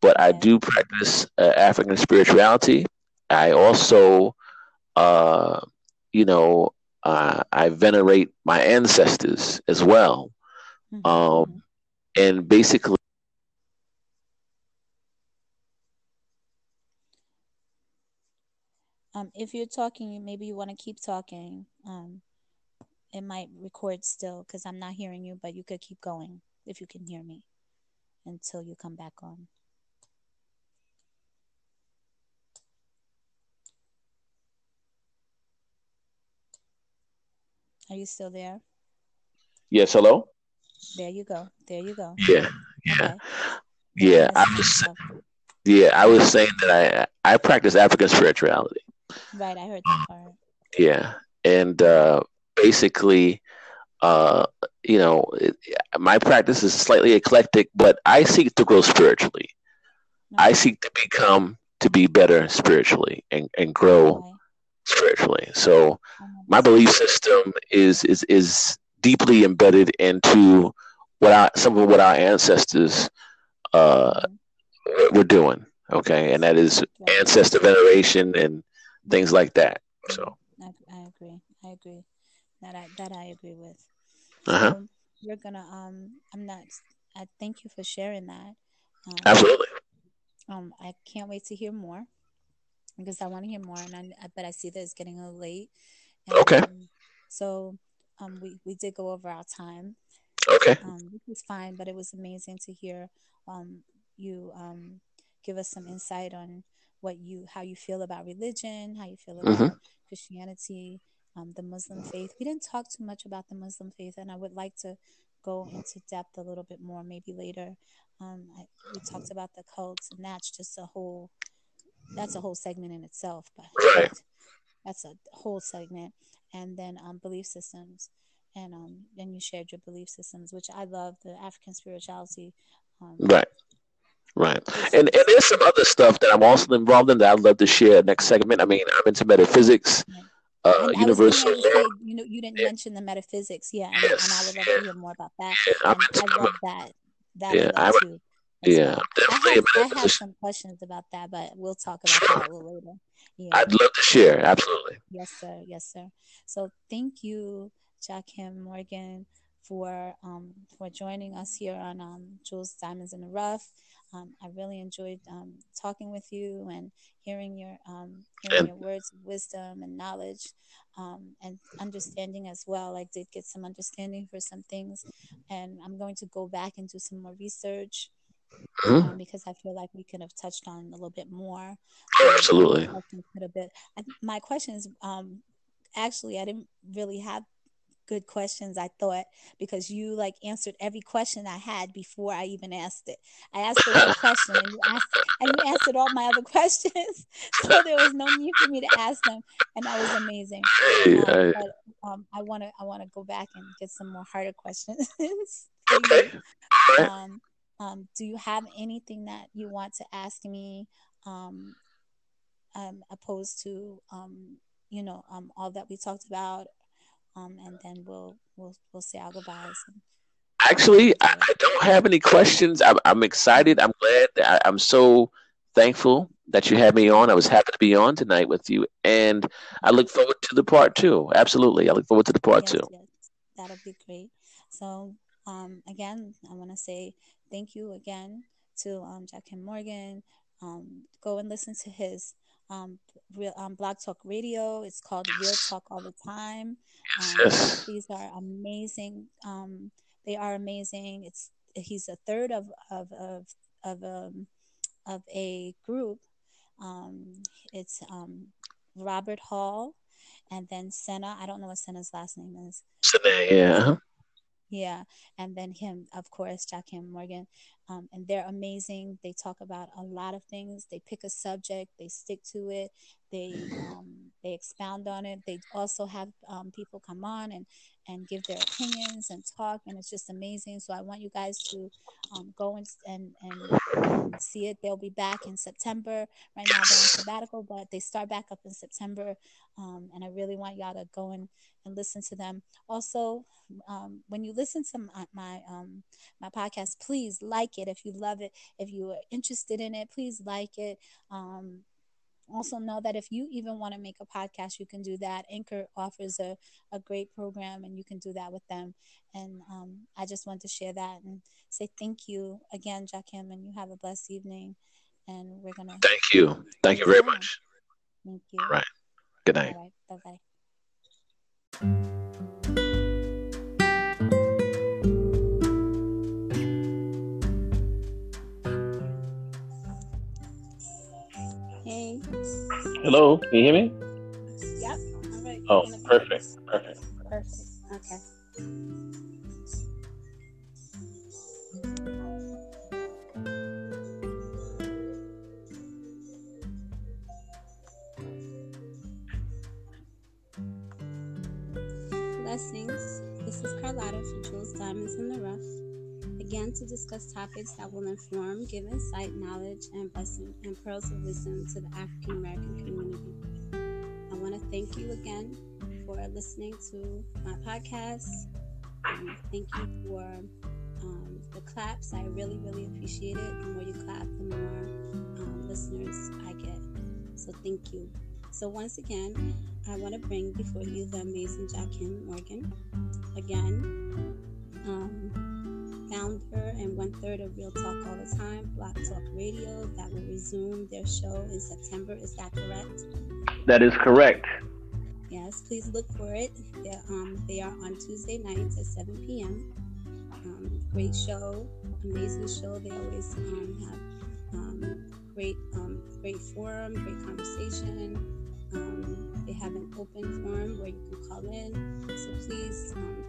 But I do practice uh, African spirituality. I also, uh, you know, uh, I venerate my ancestors as well. Mhm. Um, and basically, Um, if you're talking, maybe you want to keep talking. Um, it might record still because I'm not hearing you, but you could keep going if you can hear me until you come back on. Are you still there? yes, hello. There you go. There you go. Yeah, yeah, Okay. Yeah. I was, yourself. yeah, I was saying that I I practice African spirituality. Right, I heard that part. Yeah, and uh, basically, uh, you know, it, my practice is slightly eclectic, but I seek to grow spiritually. I seek to become to be better spiritually and, and grow Okay. spiritually. So my belief system is is is deeply embedded into what our, some of what our ancestors uh, Mhm. were doing. Okay, and that is ancestor veneration and things like that. So, I, I agree. I agree. That I that I agree with. uh huh, So we're gonna um I'm not I thank you for sharing that. Um absolutely. um I can't wait to hear more because I want to hear more and I, but I see that it's getting a little late. And Okay, um so um we, we did go over our time. okay, Um which was fine, but it was amazing to hear um you um give us some insight on what you how you feel about religion, how you feel about Christianity, um, the Muslim faith. We didn't talk too much about the Muslim faith, and I would like to go into depth a little bit more maybe later. Um, I, we talked about the cults, and that's just a whole that's a whole segment in itself. But right, that's a whole segment, and then um, belief systems, and um, then you shared your belief systems, which I love the African spirituality. Um, right, right. And and there's some other stuff that I'm also involved in that I'd love to share next segment. I mean, I'm into metaphysics. Uh, I, I universal say, you know, you didn't Yeah, mention the metaphysics, yeah, and I, and I would love yeah, to hear more about that. yeah. I'm I I'm love that. That yeah, I'm too, yeah, well. I have I have some questions about that, but we'll talk about Sure, that a little later. Yeah. I'd love to share. Absolutely. Yes, sir. Yes, sir. So thank you, Jakim Morgan, for um, for joining us here on um, Jules Diamonds in the Rough. Um, I really enjoyed um, talking with you and hearing your um, hearing your words of wisdom and knowledge um, and understanding as well. I did get some understanding for some things, and I'm going to go back and do some more research mhm, um, because I feel like we could have touched on a little bit more. Um, absolutely. have been. I, my questions, um, actually, I didn't really have good questions. I thought because you like answered every question I had before I even asked it. I asked the question, and you asked, and you answered all my other questions. so there was no need for me to ask them, and that was amazing. Hey, Um, I, but um, I want to, I want to go back and get some more harder questions okay. Um, um, do you have anything that you want to ask me, um, um, opposed to, um, you know, um, all that we talked about? Um, and then we'll we'll we'll say our goodbyes and Actually, I. I don't have any questions. I'm, I'm excited. I'm glad. I, I'm so thankful that you had me on. I was happy to be on tonight with you, and I look forward to the part two. Absolutely, I look forward to the part Yes, two. yes, that'll be great. So, um, again, I want to say thank you again to um, and Morgan. Um, go and listen to his um, real um, Blog Talk Radio. It's called Real Talk All the Time. Um. These are amazing. Um, they are amazing. It's he's a third of of of of um, of a group. Um, it's um, Robert Hall, and then Senna. I don't know what Senna's last name is. There, yeah. Yeah, and then him, of course, Jakim Morgan, um, and they're amazing. They talk about a lot of things. They pick a subject, they stick to it, they um, they expound on it. They also have um, people come on and and give their opinions and talk, and it's just amazing. So I want you guys to um, go and and and see it. They'll be back in September. Right now they're on sabbatical, but they start back up in September, um, and I really want y'all to go and and listen to them. Also, um, when you listen to my my, um, my podcast, please like it if you love it. If you are interested in it, please like it. Also know that if you even want to make a podcast, you can do that. Anchor offers a, a great program, and you can do that with them. And um, I just want to share that and say thank you again, Jakim, and you have a blessed evening. And we're gonna Thank you. Thank you very much. Thank you. All right. Good night. All right. Bye bye. Hello. Can you hear me? Yep. All right. Oh, perfect. Perfect. Perfect. Okay. Blessings. This is Carlotta from Jules Diamonds in the Rough. Again, to discuss topics that will inform, give insight, knowledge, and blessing and pearls of wisdom to the African American community. I want to thank you again for listening to my podcast. Um, thank you for um, the claps. I really, really appreciate it. The more you clap, the more um, listeners I get. So thank you. So once again, I want to bring before you the amazing Jakim Morgan. Again, um, founder and one third of Real Talk All the Time, Blog Talk Radio, that will resume their show in September. Is that correct? That is correct. Yes, please look for it. Um, they are on Tuesday nights at 7 p.m. Um, great show, amazing show. They always um, have um, great, um, great forum, great conversation. Um, they have an open forum where you can call in. So please um,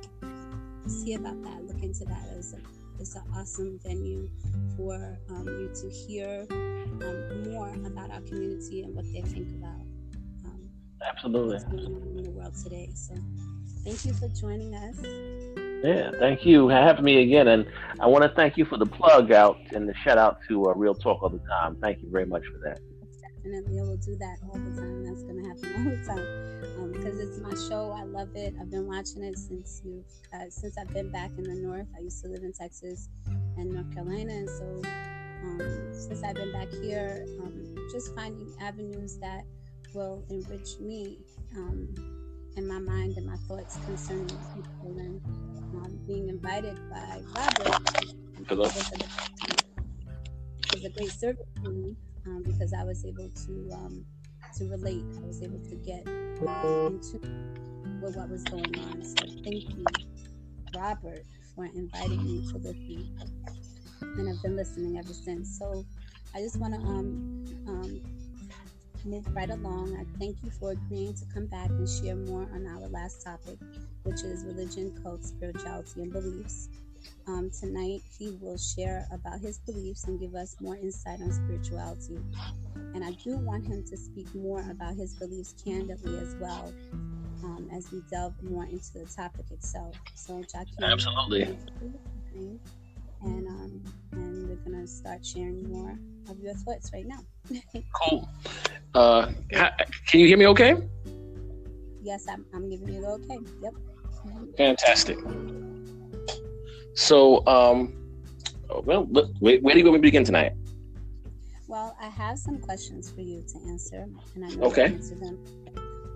see about that. Look into that. It's, a, it's an awesome venue for um, you to hear um, more about our community and what they think about um, Absolutely. what's going on in the world today. So thank you for joining us. Yeah, thank you having me again. And I want to thank you for the plug out and the shout out to uh, Real Talk all the time. Thank you very much for that. Definitely, I will do that all the time. That's going to happen all the time um, because it's my show. I love it. I've been watching it since you uh, since I've been back in the north. I used to live in Texas and North Carolina, and so um, since I've been back here, um, just finding avenues that will enrich me um, in my mind and my thoughts concerning people and um, being invited by Robert. Hello. was a- was a great service to me um, because I was able to um, to relate. I was able to get uh, into what was going on. So thank you, Robert, for inviting me to listen, and I've been listening ever since. So I just want to um, um, move right along. I thank you for agreeing to come back and share more on our last topic, which is religion, cult, spirituality, and beliefs. Um, tonight, he will share about his beliefs and give us more insight on spirituality. And I do want him to speak more about his beliefs candidly as well um, as we delve more into the topic itself. So, Jackie, Absolutely. thank you for listening. and um, and we're gonna start sharing more of your thoughts right now. Cool. Uh, can you hear me okay? yes, I'm, I'm giving you the okay. Yep. Fantastic. So, um, well, look, where, where do you want me to begin tonight? Well, I have some questions for you to answer, and I know Okay. to answer them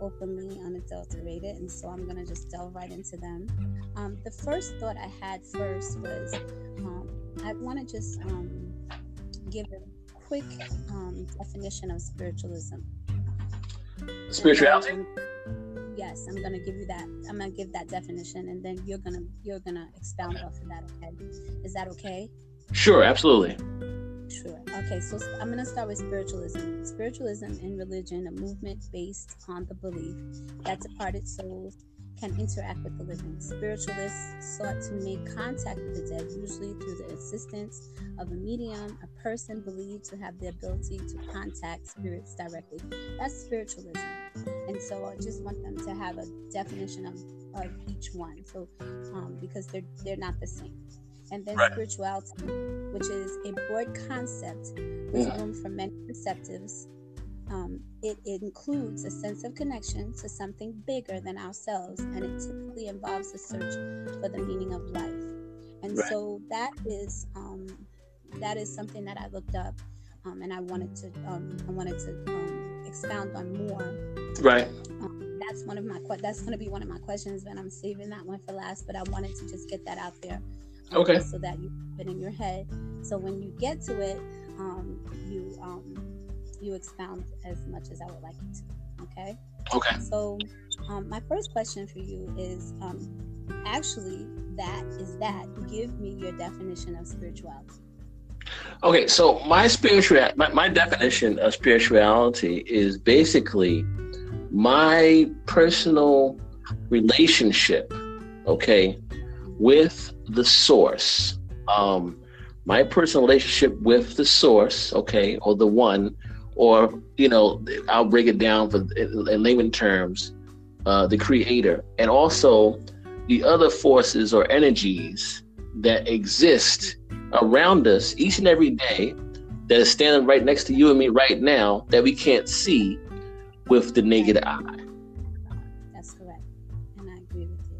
openly, unadulterated, and so I'm gonna just delve right into them. Um, the first thought I had first was um, I want to just um, give a quick um, definition of spiritualism. Spirituality. Yes, I'm gonna give you that. I'm gonna give that definition, and then you're gonna you're gonna expound off of that. Okay? Is that okay? Sure, absolutely. Sure. Okay, so I'm going to start with spiritualism. Spiritualism in religion, a movement based on the belief that departed souls can interact with the living. Spiritualists sought to make contact with the dead, usually through the assistance of a medium, a person believed to have the ability to contact spirits directly. That's spiritualism. And so I just want them to have a definition of, of each one. So, um, because they're they're not the same and then right. spirituality, which is a broad concept with room for many perceptives. Um, it, includes a sense of connection to something bigger than ourselves, and it typically involves a search for the meaning of life. And right. so that is um, that is something that I looked up, um, and I wanted to um, I wanted to um, expound on more. Right um, that's one of my that's going to be one of my questions, but I'm saving that one for last. But I wanted to just get that out there Okay. So that you put it in your head. So when you get to it, um, you um, you expound as much as I would like you to. Okay. Okay. So um, my first question for you is um, actually that is that give me your definition of spirituality. Okay, so my spiritual my, my definition of spirituality is basically my personal relationship, okay, with the source. Um, my personal relationship with the source, okay, or the one, or you know, I'll break it down for in layman terms, uh, the creator, and also the other forces or energies that exist around us each and every day that is standing right next to you and me right now that we can't see with the naked eye. That's correct. And I agree with you.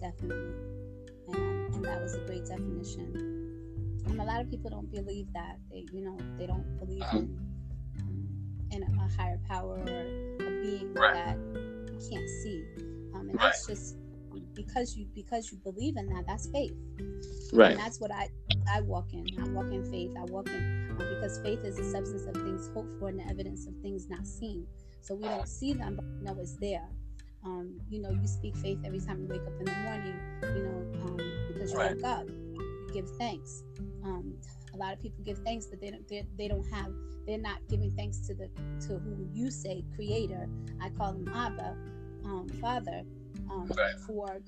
Definitely. And and that was a great definition. And a lot of people don't believe that. They, you know, they don't believe uh-huh. in a higher power or a being right. that you can't see. Um, and right. that's just because you because you believe in that. That's faith. Right. And that's what I I walk in. I walk in faith. I walk in um, because faith is the substance of things hoped for and the evidence of things not seen. So we don't see them, but we know it's there. Um, you know, you speak faith every time you wake up in the morning. You know, um, because you right. woke up give thanks. Um, a lot of people give thanks, but they don't. They don't have. They're not giving thanks to the to who you say Creator. I call him Abba, um, Father, um, right. for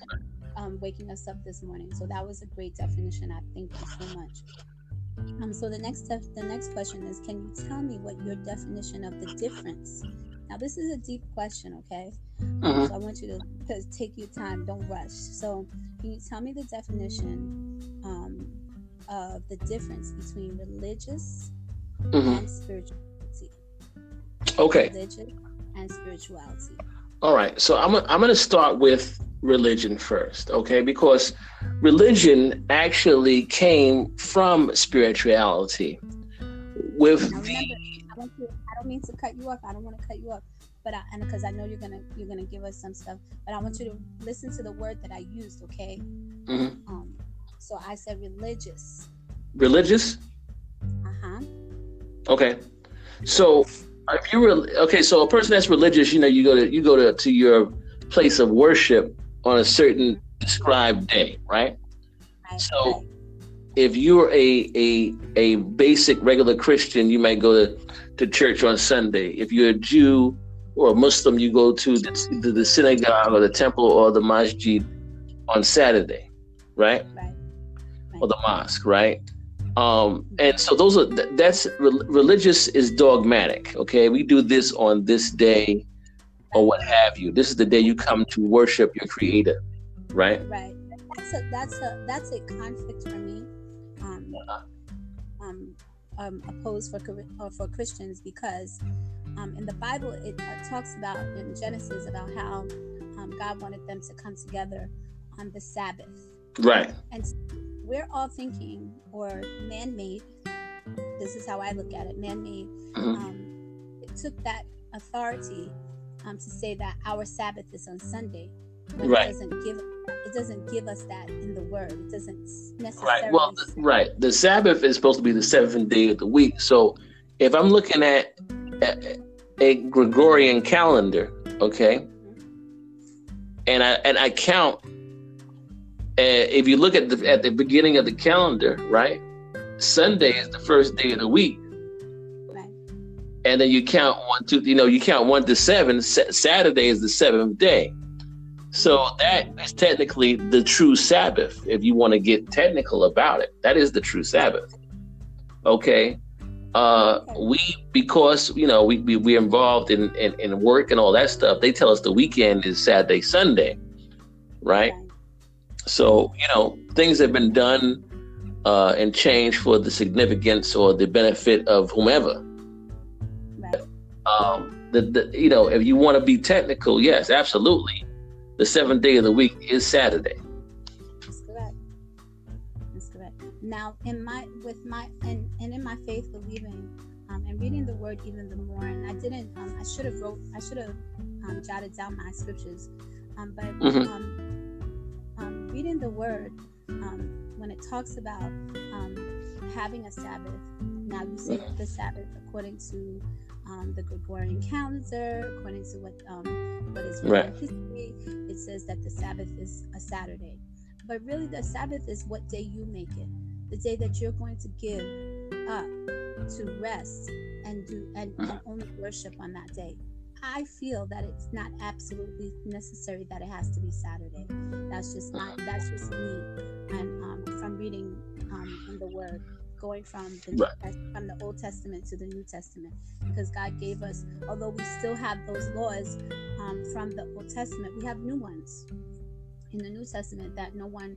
um, waking us up this morning. So that was a great definition. I thank you so much. Um, so the next def- the next question is, can you tell me what your definition of the difference? Now this is a deep question, okay? Mm-hmm. So I want you to take your time. Don't rush. So can you tell me the definition of the difference between religious mm-hmm. and spirituality? Okay. Religious and spirituality. All right. So I'm I'm going to start with religion first, okay? Because religion actually came from spirituality. With remember, the I, to, I don't mean to cut you off. I don't want to cut you off but I, and because I know you're gonna you're gonna give us some stuff, but I want you to listen to the word that I used, okay? Mm-hmm. Um, so I said religious. Religious. Uh huh. Okay, so if you were okay, so a person that's religious, you know, you go to you go to to your place of worship on a certain described day, right? right so. If you're a, a a basic regular Christian, you might go to, to church on Sunday. If you're a Jew, or a Muslim, you go to the, the synagogue or the temple or the masjid on Saturday, right? Right. Or the mosque, right? Um, and so those are that's religious is dogmatic. Okay, we do this on this day, or what have you. This is the day you come to worship your Creator, right? Right. That's a that's a that's a conflict for me. Um, uh-huh. um, um opposed for uh, for Christians because um, in the Bible, it uh, talks about in Genesis about how um, God wanted them to come together on the Sabbath. Right. And we're all thinking, or man made, this is how I look at it man made, mm-hmm. um, it took that authority um, to say that our Sabbath is on Sunday. But right. it doesn't give it it doesn't give us that in the word. It doesn't necessarily. Right. Well, the, right. The Sabbath is supposed to be the seventh day of the week. So if I'm looking at a, a Gregorian calendar, okay, mm-hmm. and I and I count. If you look at the at the beginning of the calendar, right, Sunday is the first day of the week Right. and then you count one, two, you know, you count one to seven. Saturday is the seventh day. So that is technically the true Sabbath, if you want to get technical about it. That is the true Sabbath. Okay. Uh, we because you know we, we we're involved in, in in work and all that stuff. They tell us the weekend is Saturday, Sunday, right? So you know things have been done uh, and changed for the significance or the benefit of whomever. Um, the, the you know if you want to be technical, yes, absolutely the seventh day of the week is Saturday. That's correct. That's correct. Now, in my with my and, and in my faith believing um, and reading the word even the more, and I didn't. Um, I should have wrote. I should have um, jotted down my scriptures, um, but mm-hmm. Um, um, reading the word um, when it talks about having a Sabbath. Now you say the Sabbath according to um, the Gregorian calendar, according to what um, what is written right. in history, it says that the Sabbath is a Saturday. But really, the Sabbath is what day you make it, the day that you're going to give up to rest and do and, and only worship on that day. I feel that it's not absolutely necessary that it has to be Saturday. That's just not. That's just me, and um, from reading um, in the Word going from the right. from the Old Testament to the New Testament because God gave us, although we still have those laws um, from the Old Testament, we have new ones in the New Testament that no one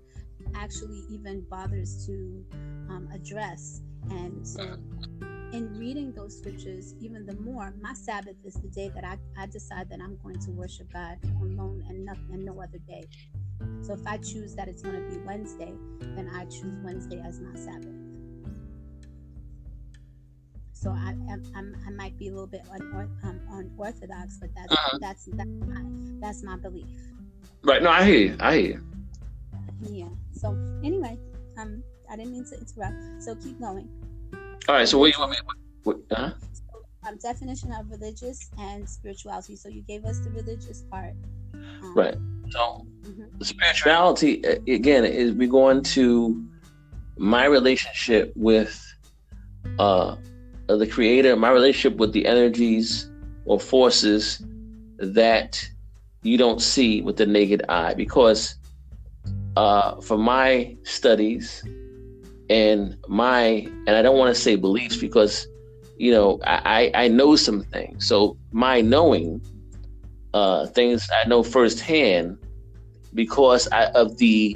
actually even bothers to um, address. And so, in reading those scriptures, even the more, my Sabbath is the day that I, I decide that I'm going to worship God alone and, nothing, and no other day. So if I choose that it's going to be Wednesday, then I choose Wednesday as my Sabbath. So I, I'm, i might be a little bit um, unorthodox, but that's uh-huh. that's that's my that's my belief. Right. No, I hear you. I hear you. Yeah. So anyway, um, I didn't mean to interrupt. So keep going. All right. So what do you want me? What, huh? Um, definition of religious and spirituality. So you gave us the religious part. Um, right. So mm-hmm. spirituality again is we go into my relationship with uh the creator, my relationship with the energies or forces that you don't see with the naked eye. Because uh, for my studies and my, and I don't want to say beliefs because, you know, I, I know some things. So my knowing uh, things I know firsthand because I, of the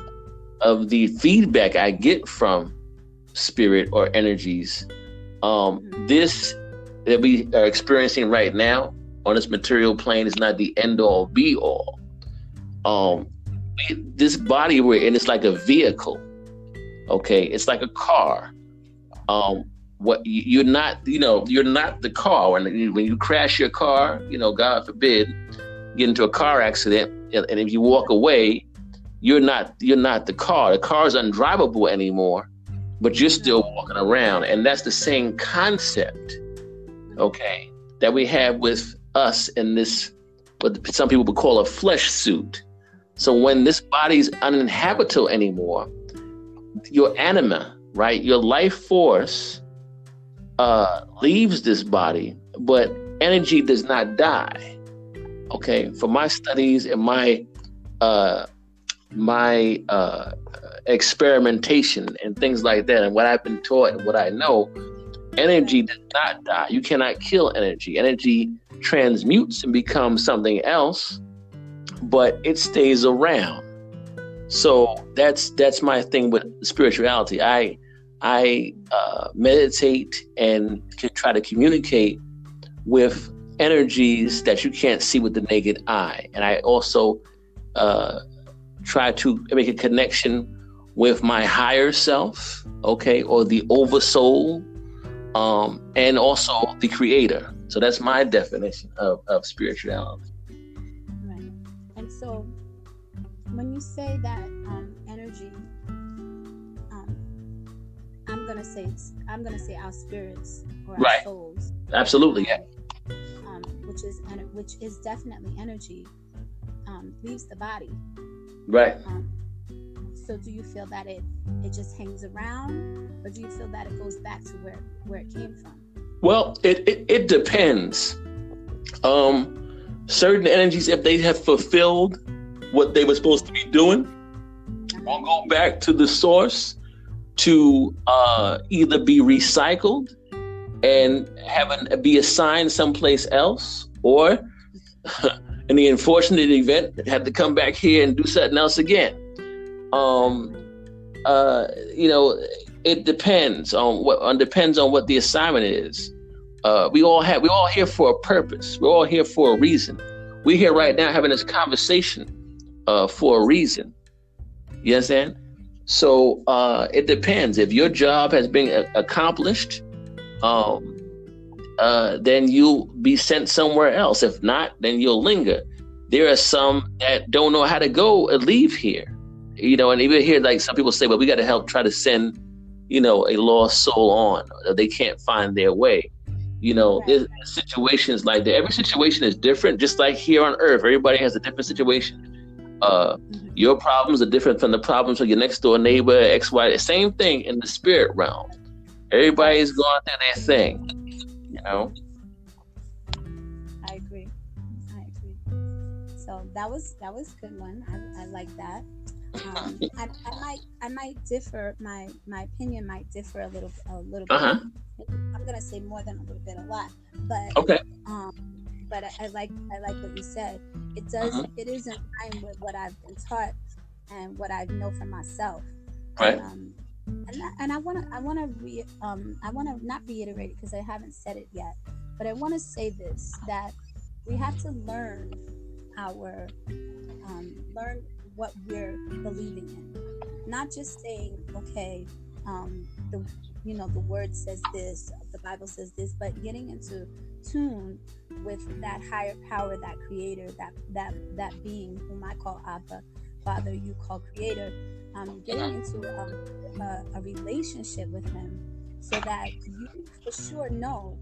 of the feedback I get from spirit or energies um, this that we are experiencing right now on this material plane is not the end all be all. Um, this body we're in is like a vehicle. Okay, it's like a car. Um, what you're not, you know, you're not the car. When you, when you crash your car, you know, God forbid, get into a car accident, and if you walk away, you're not you're not the car. The car is undrivable anymore but you're still walking around. And that's the same concept, okay, that we have with us in this, what some people would call a flesh suit. So when this body's uninhabitable anymore, your anima, right, your life force uh, leaves this body, but energy does not die. Okay, for my studies and my uh, my uh, experimentation and things like that, and what I've been taught and what I know, energy does not die. You cannot kill energy. Energy transmutes and becomes something else, but it stays around. So that's that's my thing with spirituality. I I uh, meditate and try to communicate with energies that you can't see with the naked eye, and I also uh, try to make a connection with my higher self, okay, or the oversoul, um, and also the creator. So that's my definition of, of spirituality. Right. And so when you say that um, energy, um, I'm gonna say it's, I'm gonna say our spirits or our Right. souls, Absolutely, yeah. um, which is which is definitely energy, um, leaves the body. Right. Um, so do you feel that it it just hangs around, or do you feel that it goes back to where where it came from? Well, it, it, it depends. Um, certain energies, if they have fulfilled what they were supposed to be doing, will go back to the source to uh, either be recycled and have an, be assigned someplace else, or in the unfortunate event, have to come back here and do something else again. Um, uh, you know, it depends on what on depends on what the assignment is. Uh, we all have we all here for a purpose. We're all here for a reason. We're here right now having this conversation uh, for a reason. You understand? So uh, it depends. If your job has been a- accomplished, um, uh, then you'll be sent somewhere else. If not, then you'll linger. There are some that don't know how to go and leave here. You know, and even here, like some people say, well, we got to help try to send, you know, a lost soul on. They can't find their way. You know, there's situations like that. Every situation is different. Just like here on Earth, everybody has a different situation. Uh, Mhm. your problems are different from the problems of your next door neighbor, X, Y. Same thing in the spirit realm. Everybody's going through their thing. You know. I agree. I agree. So that was that was a good one. I, I like that. Um, I, I might I might differ. My my opinion might differ a little a little bit. Uh-huh. I'm gonna say more than a little bit, a lot. But Okay. um, but I, I like I like what you said. It does. Uh-huh. It is in line with what I've been taught and what I know for myself. Right. Um, and I, and I want to I want to re um I want to not reiterate because I haven't said it yet, but I want to say this that we have to learn our um, learn what we're believing in, not just saying okay um, the you know the word says this, the Bible says this, but getting into tune with that higher power, that creator, that that that being whom I call Abba, Father, you call Creator, um, getting into um, a, a relationship with Him, so that you for sure know,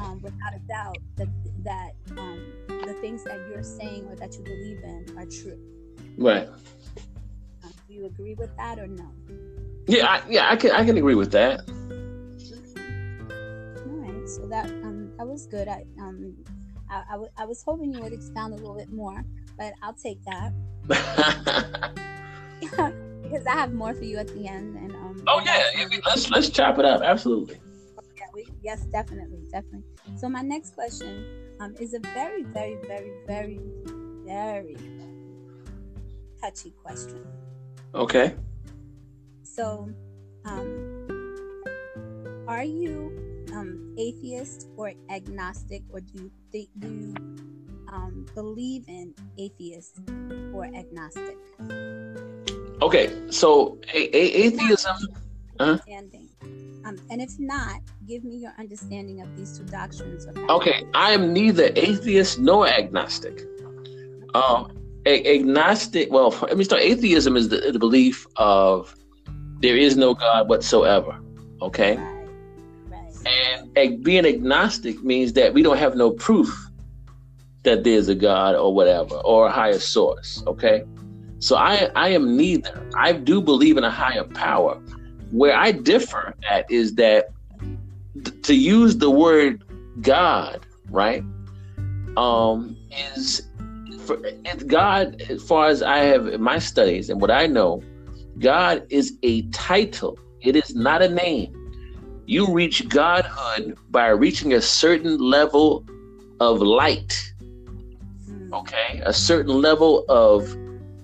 um, without a doubt, that that um, the things that you're saying or that you believe in are true. Right. Um, do you agree with that or no? Yeah. I, yeah. I can. I can agree with that. So that um that was good. I um I, I, w- I was hoping you would expound a little bit more, but I'll take that because I have more for you at the end. And um. oh yeah. yeah, Let's let's chop it up. Absolutely. Yeah, we, yes, definitely, definitely. So my next question um, is a very, very, very, very, very touchy question. Okay. So, um, are you um, atheist or agnostic, or do you think do you um, believe in atheist or agnostic? Okay. So a- a- atheism. Huh? Understanding. Um, and if not, give me your understanding of these two doctrines. Okay. I am neither atheist nor agnostic. Um, a- agnostic. Well, let me start. Atheism is the, the belief of there is no God whatsoever. Okay. Right. And being agnostic means that we don't have no proof that there's a God or whatever or a higher source. Okay. So I, I am neither. I do believe in a higher power. Where I differ at is that th- to use the word God, right, um, is for God, as far as I have in my studies and what I know, God is a title. It is not a name. You reach Godhood by reaching a certain level of light, Mm. okay? A certain level of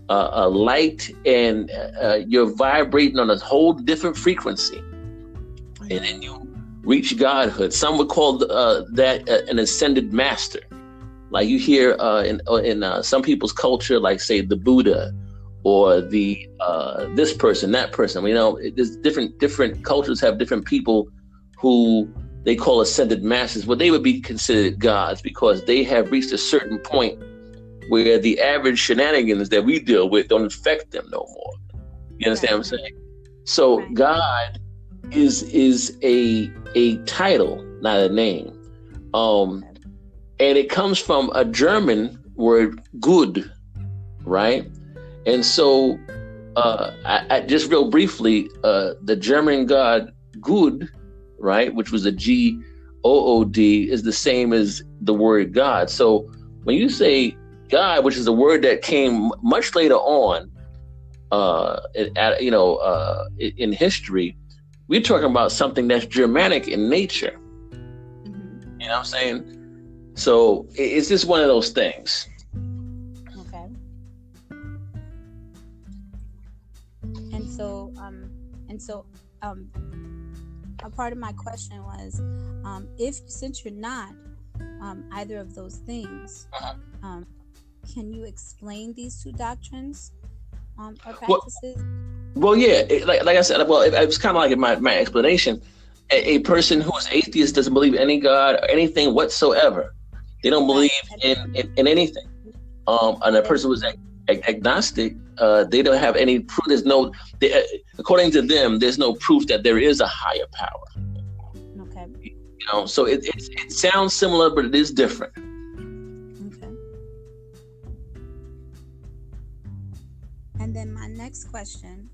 uh, uh, light, and uh, you're vibrating on a whole different frequency. And then you reach Godhood. Some would call uh, that uh, an ascended master. Like you hear uh, in in uh, some people's culture, like say the Buddha or the uh, this person, that person. You know, it- there's different different cultures have different people who they call ascended masters. Well, they would be considered gods because they have reached a certain point where the average shenanigans that we deal with don't affect them no more. You understand right. what I'm saying? So right. God is is a a title, not a name. Um, and it comes from a German word "good," right? And so, uh, I, I, just real briefly, uh, the German God "good," right, which was a G O O D, is the same as the word God. So when you say God, which is a word that came much later on, uh, at, you know, uh, in history, we're talking about something that's Germanic in nature. Mm-hmm. You know what I'm saying? So it's just one of those things. Okay. And so, um, and so, um, a part of my question was, um, if since you're not um, either of those things, uh-huh. um, can you explain these two doctrines um, or practices? Well, well yeah, it, like, like I said, well, it, it was kind of like in my, my explanation. A, a, person who is atheist doesn't believe in any God or anything whatsoever. They don't believe in, in, in anything. Um, and a person who's ag- agnostic, uh, they don't have any proof. There's no, they, uh, according to them, there's no proof that there is a higher power. Okay. You know, so it, it, it sounds similar, but it is different. And then my next question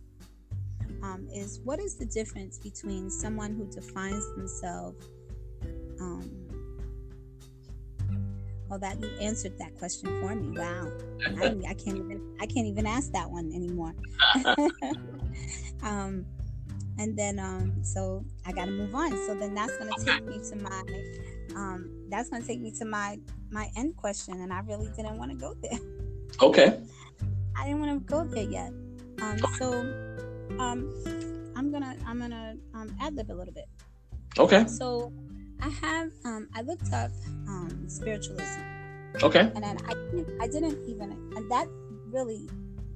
um, is what is the difference between someone who defines themselves? Um, well, that you answered that question for me. Wow, I, I can't even I can't even ask that one anymore. um, and then um, so I got to move on. So then that's going to take me to my um, that's going to take me to my my end question, and I really didn't want to go there. Okay. I didn't want to go there yet. Um, so um, I'm gonna I'm gonna um, ad lib a little bit. Okay. So I have um, I looked up um, spiritualism. Okay. And then I I didn't even and that really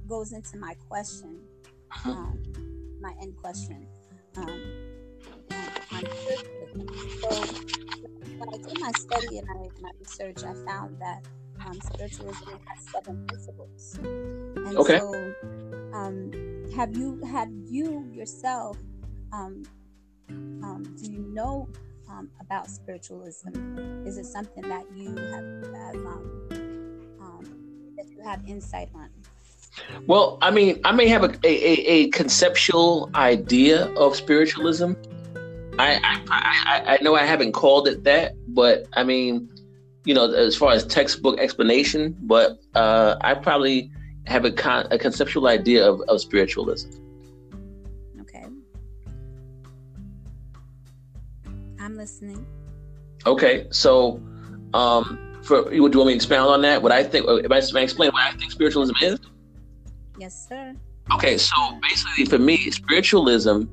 goes into my question, uh-huh. um, my end question. Um, so when I did my study and I, my research, I found that um, spiritualism has seven principles. And okay. so, um, have you have you yourself? Um, um, do you know um, about spiritualism? Is it something that you have, have um, um, that you have insight on? Well, I mean, I may have a, a, a conceptual idea of spiritualism. I, I, I I know I haven't called it that, but I mean, you know, as far as textbook explanation, but uh, I probably have a, con- a conceptual idea of, of spiritualism. I'm listening. Okay, so um, for you, do you want me to expound on that? What I think, if I, if I explain what I think spiritualism is? Yes, sir. Okay, so basically, for me, spiritualism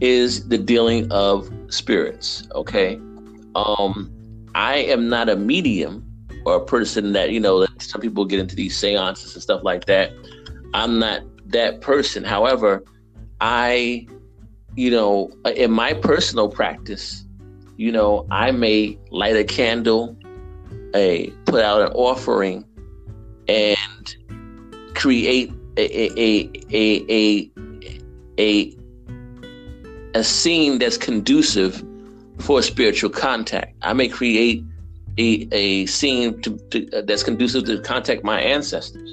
is the dealing of spirits. Okay, um, I am not a medium or a person that, you know, that some people get into these seances and stuff like that. I'm not that person. However, I, you know, in my personal practice, you know, I may light a candle, a put out an offering, and create a a a a a, a scene that's conducive for spiritual contact. I may create a, a scene to, to, uh, that's conducive to contact my ancestors.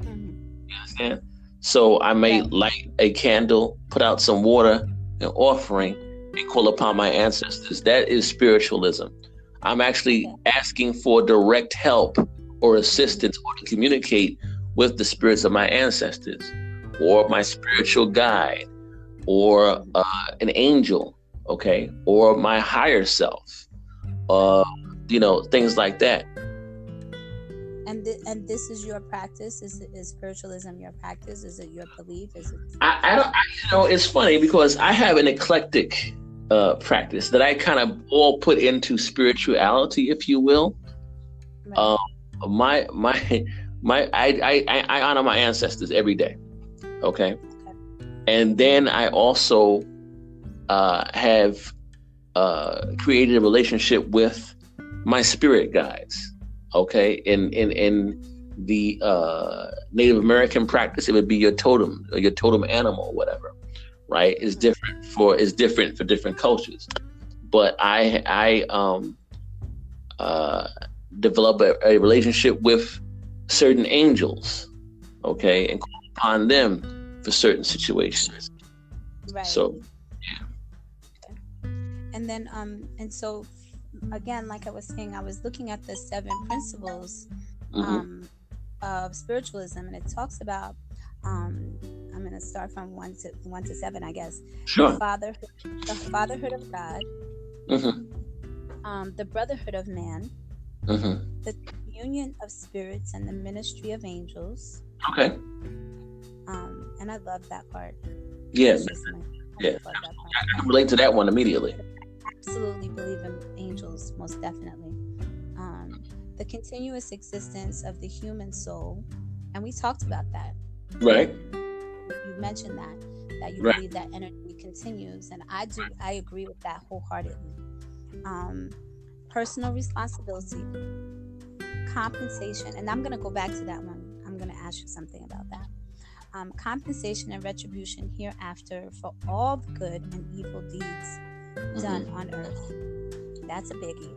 Mm-hmm. You understand? So I may yeah. light a candle, put out some water, an offering, and call upon my ancestors. That is spiritualism. I'm actually asking for direct help or assistance or to communicate with the spirits of my ancestors or my spiritual guide or uh, an angel okay, or my higher self, uh, you know, things like that. And th- and this is your practice? Is is spiritualism your practice? Is it your belief? Is it? I, I don't. I, you know, it's funny because I have an eclectic uh, practice that I kind of all put into spirituality, if you will. Right. Um, my my my I, I I honor my ancestors every day. Okay. okay. And then I also uh, have uh, created a relationship with my spirit guides. Okay, and in and the uh, Native American practice, it would be your totem, or your totem animal, whatever. Right? Is different for is different for different cultures. But I I um uh develop a, a relationship with certain angels, okay, and call upon them for certain situations. Right. So, yeah. And then, um, and so again, like I was saying, I was looking at the seven principles mm-hmm. um, of spiritualism, and it talks about. Um, I'm going to start from one to one to seven, I guess. Sure. The fatherhood, the fatherhood of God, mm-hmm. um, the brotherhood of man, mm-hmm. the union of spirits, and the ministry of angels. Okay. Um, and I love that part. Yes. Yeah. I can relate to that one immediately. I absolutely believe in angels, most definitely. Um, the continuous existence of the human soul, and we talked about that. Right. You mentioned that that you right. believe that energy continues, and I do. I agree with that wholeheartedly. Um, personal responsibility, compensation, and I'm going to go back to that one. I'm going to ask you something about that um, compensation and retribution hereafter for all the good and evil deeds mm-hmm. done on earth. That's a biggie.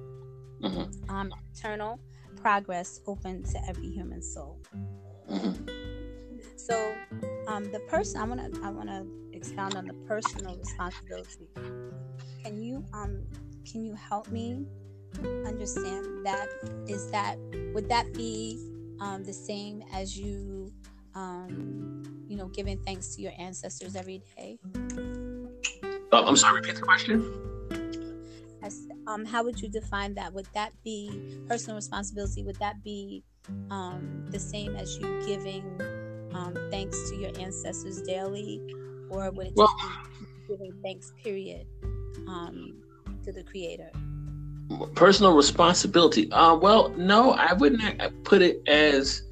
Mm-hmm. Um, eternal progress open to every human soul. Mm-hmm. So, um, the person I want to I want to expound on the personal responsibility. Can you um can you help me understand that? Is that would that be um, the same as you um, you know, giving thanks to your ancestors every day? Uh, I'm sorry, repeat the question. As, um, how would you define that? Would that be personal responsibility? Would that be um, the same as you giving um, thanks to your ancestors daily, or would it well, be giving thanks, period, um, to the Creator? Personal responsibility. Uh, well, no, I wouldn't put it as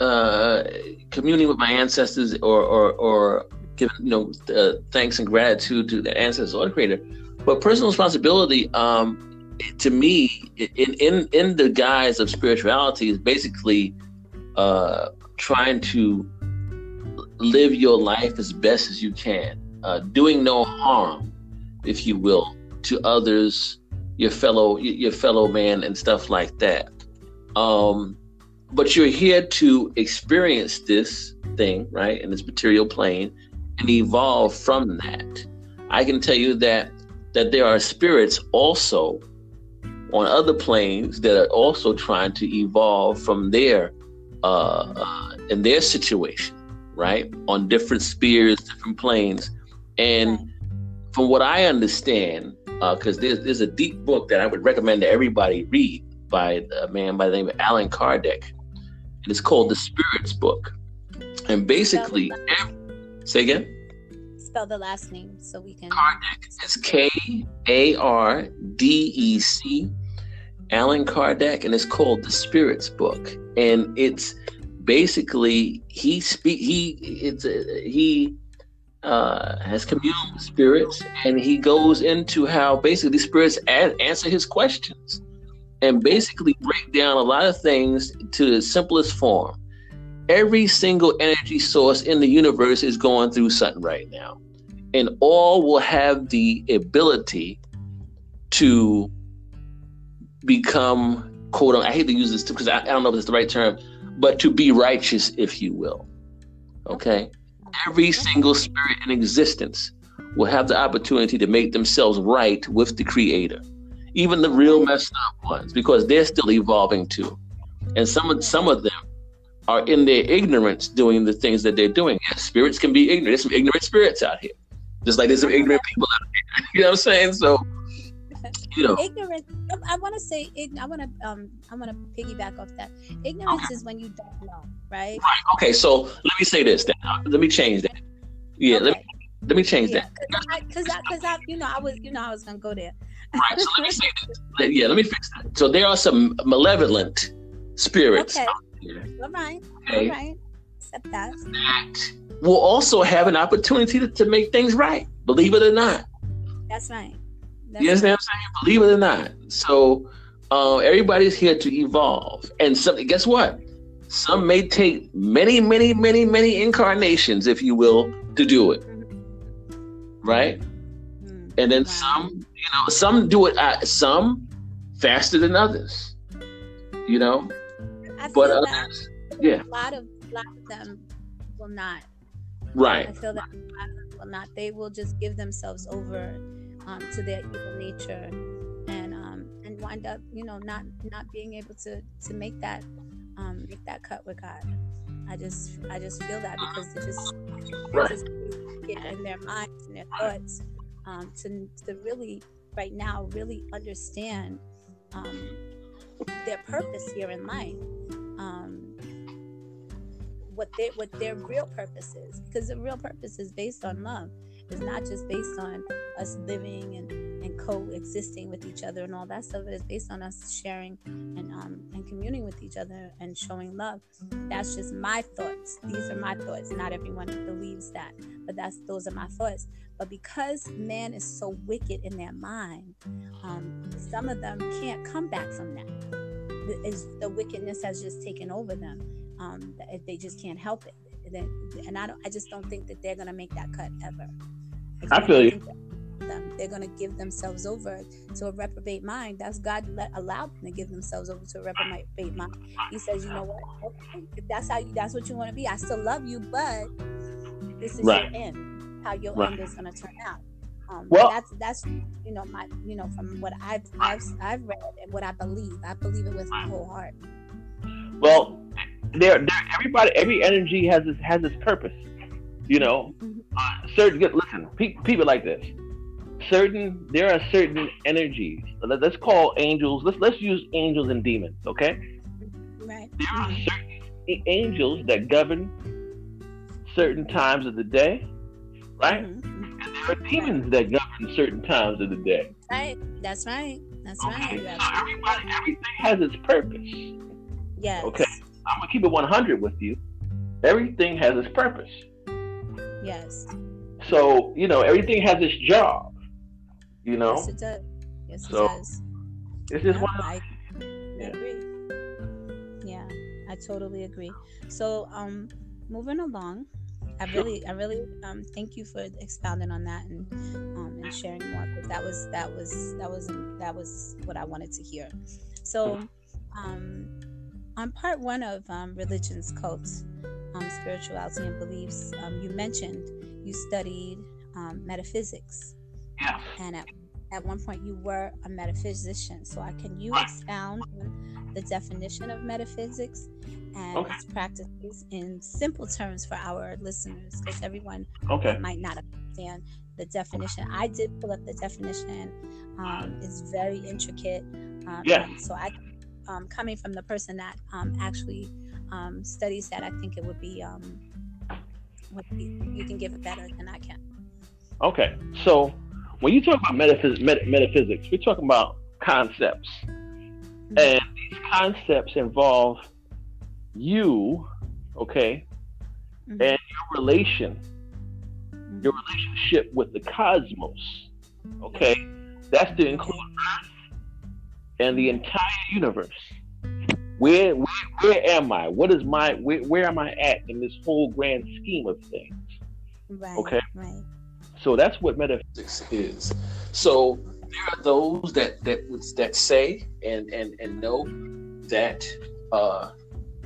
uh, communing with my ancestors or or, or giving you know uh, thanks and gratitude to the ancestors or the creator but personal responsibility um, to me in in in the guise of spirituality is basically uh, trying to live your life as best as you can uh, doing no harm if you will to others your fellow your fellow man and stuff like that um, but you're here to experience this thing, right, in this material plane and evolve from that. I can tell you that that there are spirits also on other planes that are also trying to evolve from their uh, uh, in their situation, right, on different spheres, different planes, and from what I understand, because uh, there's there's a deep book that I would recommend to everybody read by a man by the name of Allan Kardec, And it's called the Spirits Book. And basically, say again. Spell the last name so we can. Kardec. It's K A R D E C. Allan Kardec, and it's called the Spirits Book, and it's basically he speak he it's he uh, has communal with spirits, and he goes into how basically spirits a- answer his questions and basically break down a lot of things to the simplest form. Every single energy source in the universe is going through something right now, and all will have the ability to become quote unquote, I hate to use this too because I, I don't know if it's the right term, but to be righteous, if you will. Okay? Every single spirit in existence will have the opportunity to make themselves right with the Creator even the real messed up ones, because they're still evolving too. And some of some of them are in their ignorance doing the things that they're doing. Yes, spirits can be ignorant. There's some ignorant spirits out here. Just like there's some ignorant people out here. You know what I'm saying? So you know ignorance i want to say i want to um i want to piggyback off that ignorance okay. is when you don't know right right okay so let me say this then let me change that yeah okay. let me let me change yeah, that because I, because I, I you know i was you know i was gonna go there Right. So let me say this. Yeah, let me fix that. So there are some malevolent spirits. Okay. All right. Okay. All right. Accept that. That will also have an opportunity to, to make things right. Believe it or not. That's right. That's you understand what I'm saying? Believe it or not. So uh, everybody's here to evolve. And. Guess what? Some may take many, many, many, many incarnations, if you will, to do it. Right? Mm-hmm. And then wow. some, you know, some do it, uh, some faster than others. You know? but others, yeah. A lot of, a lot of them will not. Right. I feel that will not. They will just give themselves over um, to their evil nature and um, and wind up, you know, not not being able to to make that um, make that cut with God. I just I just feel that because it just, right. just get in their minds and their thoughts um, to to really right now really understand um, their purpose here in life. Um, what their what their real purpose is because the real purpose is based on love it's not just based on us living and, and coexisting with each other and all that stuff. It is based on us sharing and um, and communing with each other and showing love. That's just my thoughts. These are my thoughts. Not everyone believes that, but that's those are my thoughts. But because man is so wicked in their mind, um, some of them can't come back from that. Is the wickedness has just taken over them. Um, they just can't help it and I don't. I just don't think that they're gonna make that cut ever. I feel you. Them. They're going to give themselves over to a reprobate mind. That's God let, allowed them to give themselves over to a reprobate mind. He says, you know what? Okay, if that's how you, that's what you want to be. I still love you, but this is right. your end. How your right. end is going to turn out. Um, well, that's that's you know my you know from what I've I've I've read and what I believe. I believe it with my whole heart. Well, there, everybody, every energy has its has its purpose. You know, mm-hmm. uh, certain. Listen, pe- people like this. Certain, there are certain energies. Let's call angels. Let's let's use angels and demons. Okay. Right. There are mm-hmm. certain angels that govern certain times of the day, right? Mm-hmm. And there are demons that govern certain times of the day. Right. That's right. That's okay. right. So everybody, everything has its purpose. Yes. Okay. I'm gonna keep it 100 with you. Everything has its purpose. Yes. So you know everything has its job. You know. Yes, it does. Yes, so, it does. It's just yeah, one. I, yeah. agree. Yeah, I totally agree. So, um, moving along, I really, I really, um, thank you for expounding on that and, um, and sharing more. Because that was, that was, that was, that was what I wanted to hear. So, um, on part one of um, religions, cults, um, spirituality, and beliefs, um, you mentioned you studied um, metaphysics. Yeah. And at, at one point, you were a metaphysician. So, I can you expound on the definition of metaphysics and okay. its practices in simple terms for our listeners? Because everyone okay. might not understand the definition. I did pull up the definition. Um, it's very intricate. Um, yeah. So I um, coming from the person that um, actually um, studies that, I think it would be, um, would be, you can give it better than I can. Okay, so when you talk about metaphys- met- metaphysics, we're talking about concepts, mm-hmm. and these concepts involve you, okay, mm-hmm. and your relation, mm-hmm. your relationship with the cosmos, okay. That's to include Earth and the entire universe. Where, where, where am I? What is my where, where am I at in this whole grand scheme of things? Right. Okay. Right. So that's what metaphysics is. So there are those that that would that say and and and know that uh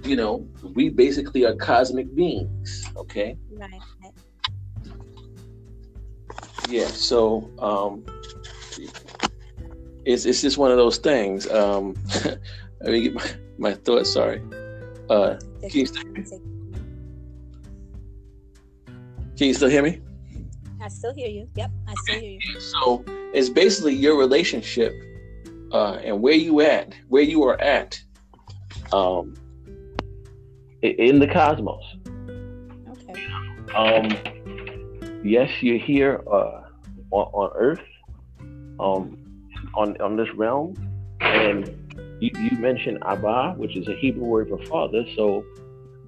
you know we basically are cosmic beings. Okay. Right. Yeah. So um it's it's just one of those things. Um, let me get my, thoughts. Sorry. Uh, can you still can you still hear me? I still hear you. Yep, I still hear you. So it's basically your relationship uh, and where you at, where you are at, um, in the cosmos. Okay. Um, yes, you're here uh, on, on Earth. Um, on on this realm, and you, you mentioned Abba, which is a Hebrew word for father. So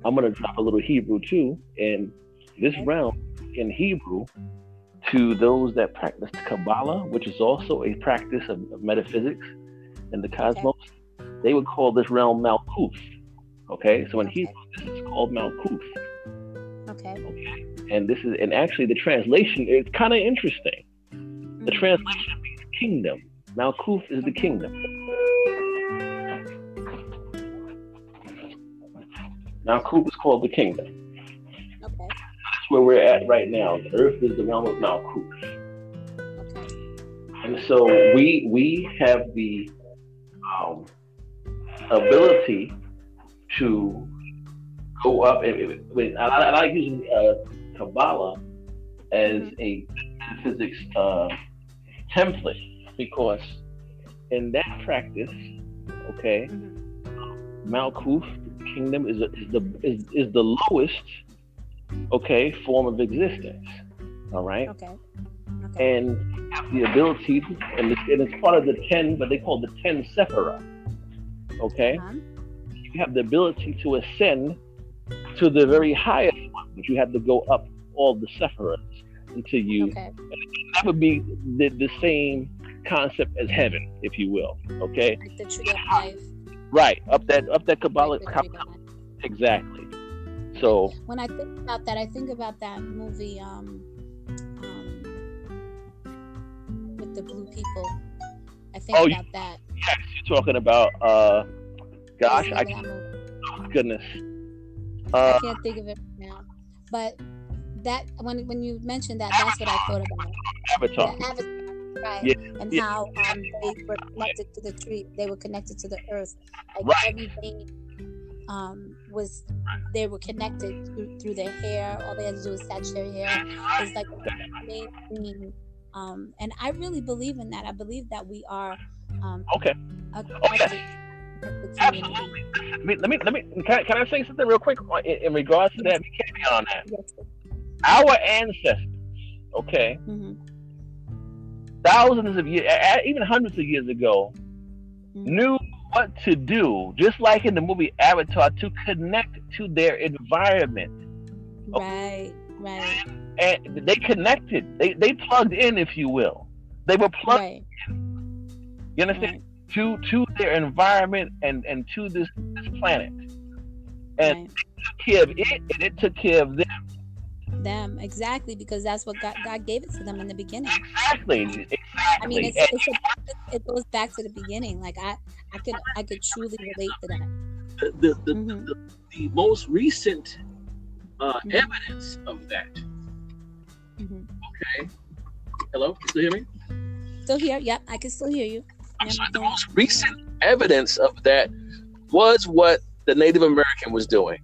I'm going to drop a little Hebrew too. And this realm in Hebrew, to those that practice Kabbalah, which is also a practice of, of metaphysics in the cosmos, okay. they would call this realm Malkuth. Okay, so in Hebrew, this is called Malkuth. Okay. Okay, and this is and actually the translation is kind of interesting. The Mhm. translation means kingdom. Malkuth is the kingdom. Malkuth is called the kingdom. Okay. That's where we're at right now. The earth is the realm of Malkuth. Okay. And so we we have the um, ability to go up. And, and- I, I like using uh, Kabbalah as a physics uh, template because in that practice, okay. Malkuth kingdom is, a, is the is, is the lowest, okay, form of existence. All right Okay. Okay. and have the ability, and it's, and it's part of the ten, but they call the ten sephira. Okay, Uh-huh. you have the ability to ascend to the very highest one, but you have to go up all the sephiras until you. Okay. That would be the, the same concept as heaven, if you will. Okay, Like the tree of life. Right up that up that Kabbalah. like the tree of life. Exactly. So when I think about that, I think about that movie um, um, with the blue people. I think Oh, you- about that. yes, you're talking about. uh Gosh, I that movie? goodness. I Uh, can't think of it right now, but that when when you mentioned that, that's what I thought about. Avatar. The Avatar, right? Yeah, And yeah. how um, they were connected to the tree, they were connected to the earth. Like Right. everything um, was, they were connected through, through their hair. All they had to do was touch their hair. It's like main thing. Um, and I really believe in that. I believe that we are um, Okay. Okay. collective, collective community. Absolutely. Let me, let me, let me can, I, can I say something real quick in, in regards to that? We can't be on that. Yes. Our ancestors, okay, hmm thousands of years, even hundreds of years ago, Mhm. knew what to do, just like in the movie Avatar, to connect to their environment. Right. Right. And they connected. They they plugged in, if you will. They were plugged. Right. You understand? To to their environment and and to this this planet. And right. took care of it, and it took care of them. Them exactly because that's what God, God gave it to them in the beginning. Exactly. Exactly. I mean, it's, it's a, it goes back to the beginning. Like I, I could I could truly relate to that. The, the, the, Mhm. the, the most recent uh, Mhm. evidence of that. Mhm. Okay. Hello? You still hear me? Still here? Yep, I can still hear you. I'm Yep, sorry, the most recent evidence of that was what the Native American was doing.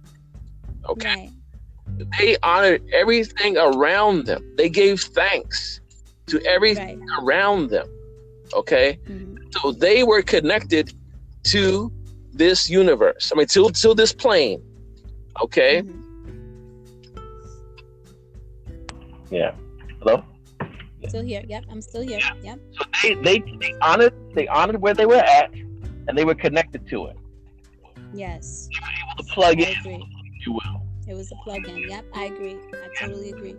Okay. Right. They honored everything around them. They gave thanks to everything Right. around them. Okay. Mhm. So they were connected to this universe. I mean, to, to this plane. Okay. Mhm. yeah. Hello. Still here? Yep, I'm still here. Yep. So they, they they honored they honored where they were at, and they were connected to it. Yes. They were able To plug I in, agree. if you will. It was a plug-in. Yep, I agree. I totally agree.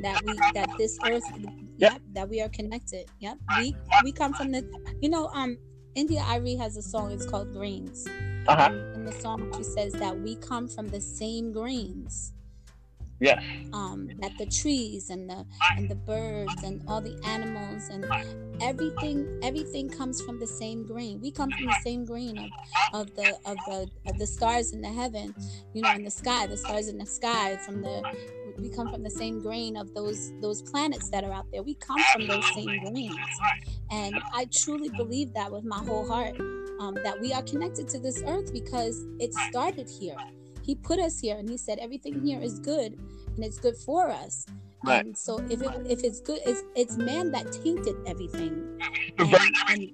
That we that this earth Yep. yep, that we are connected. Yep. We we come from the you know, um India.Arie has a song, it's called Greens. Uh huh. And in the song she says that we come from the same greens. Yes. Um, that the trees and the and the birds and all the animals and everything everything comes from the same grain. We come from the same grain of, of the of the of the stars in the heaven, you know, in the sky, the stars in the sky, from the we come from the same grain of those those planets that are out there. We come from those same grains, and I truly believe that with my whole heart um, that we are connected to this earth because it started here. He put us here, and he said everything here is good, and it's good for us. Right. And so if it, if it's good, it's it's man that tainted everything and, and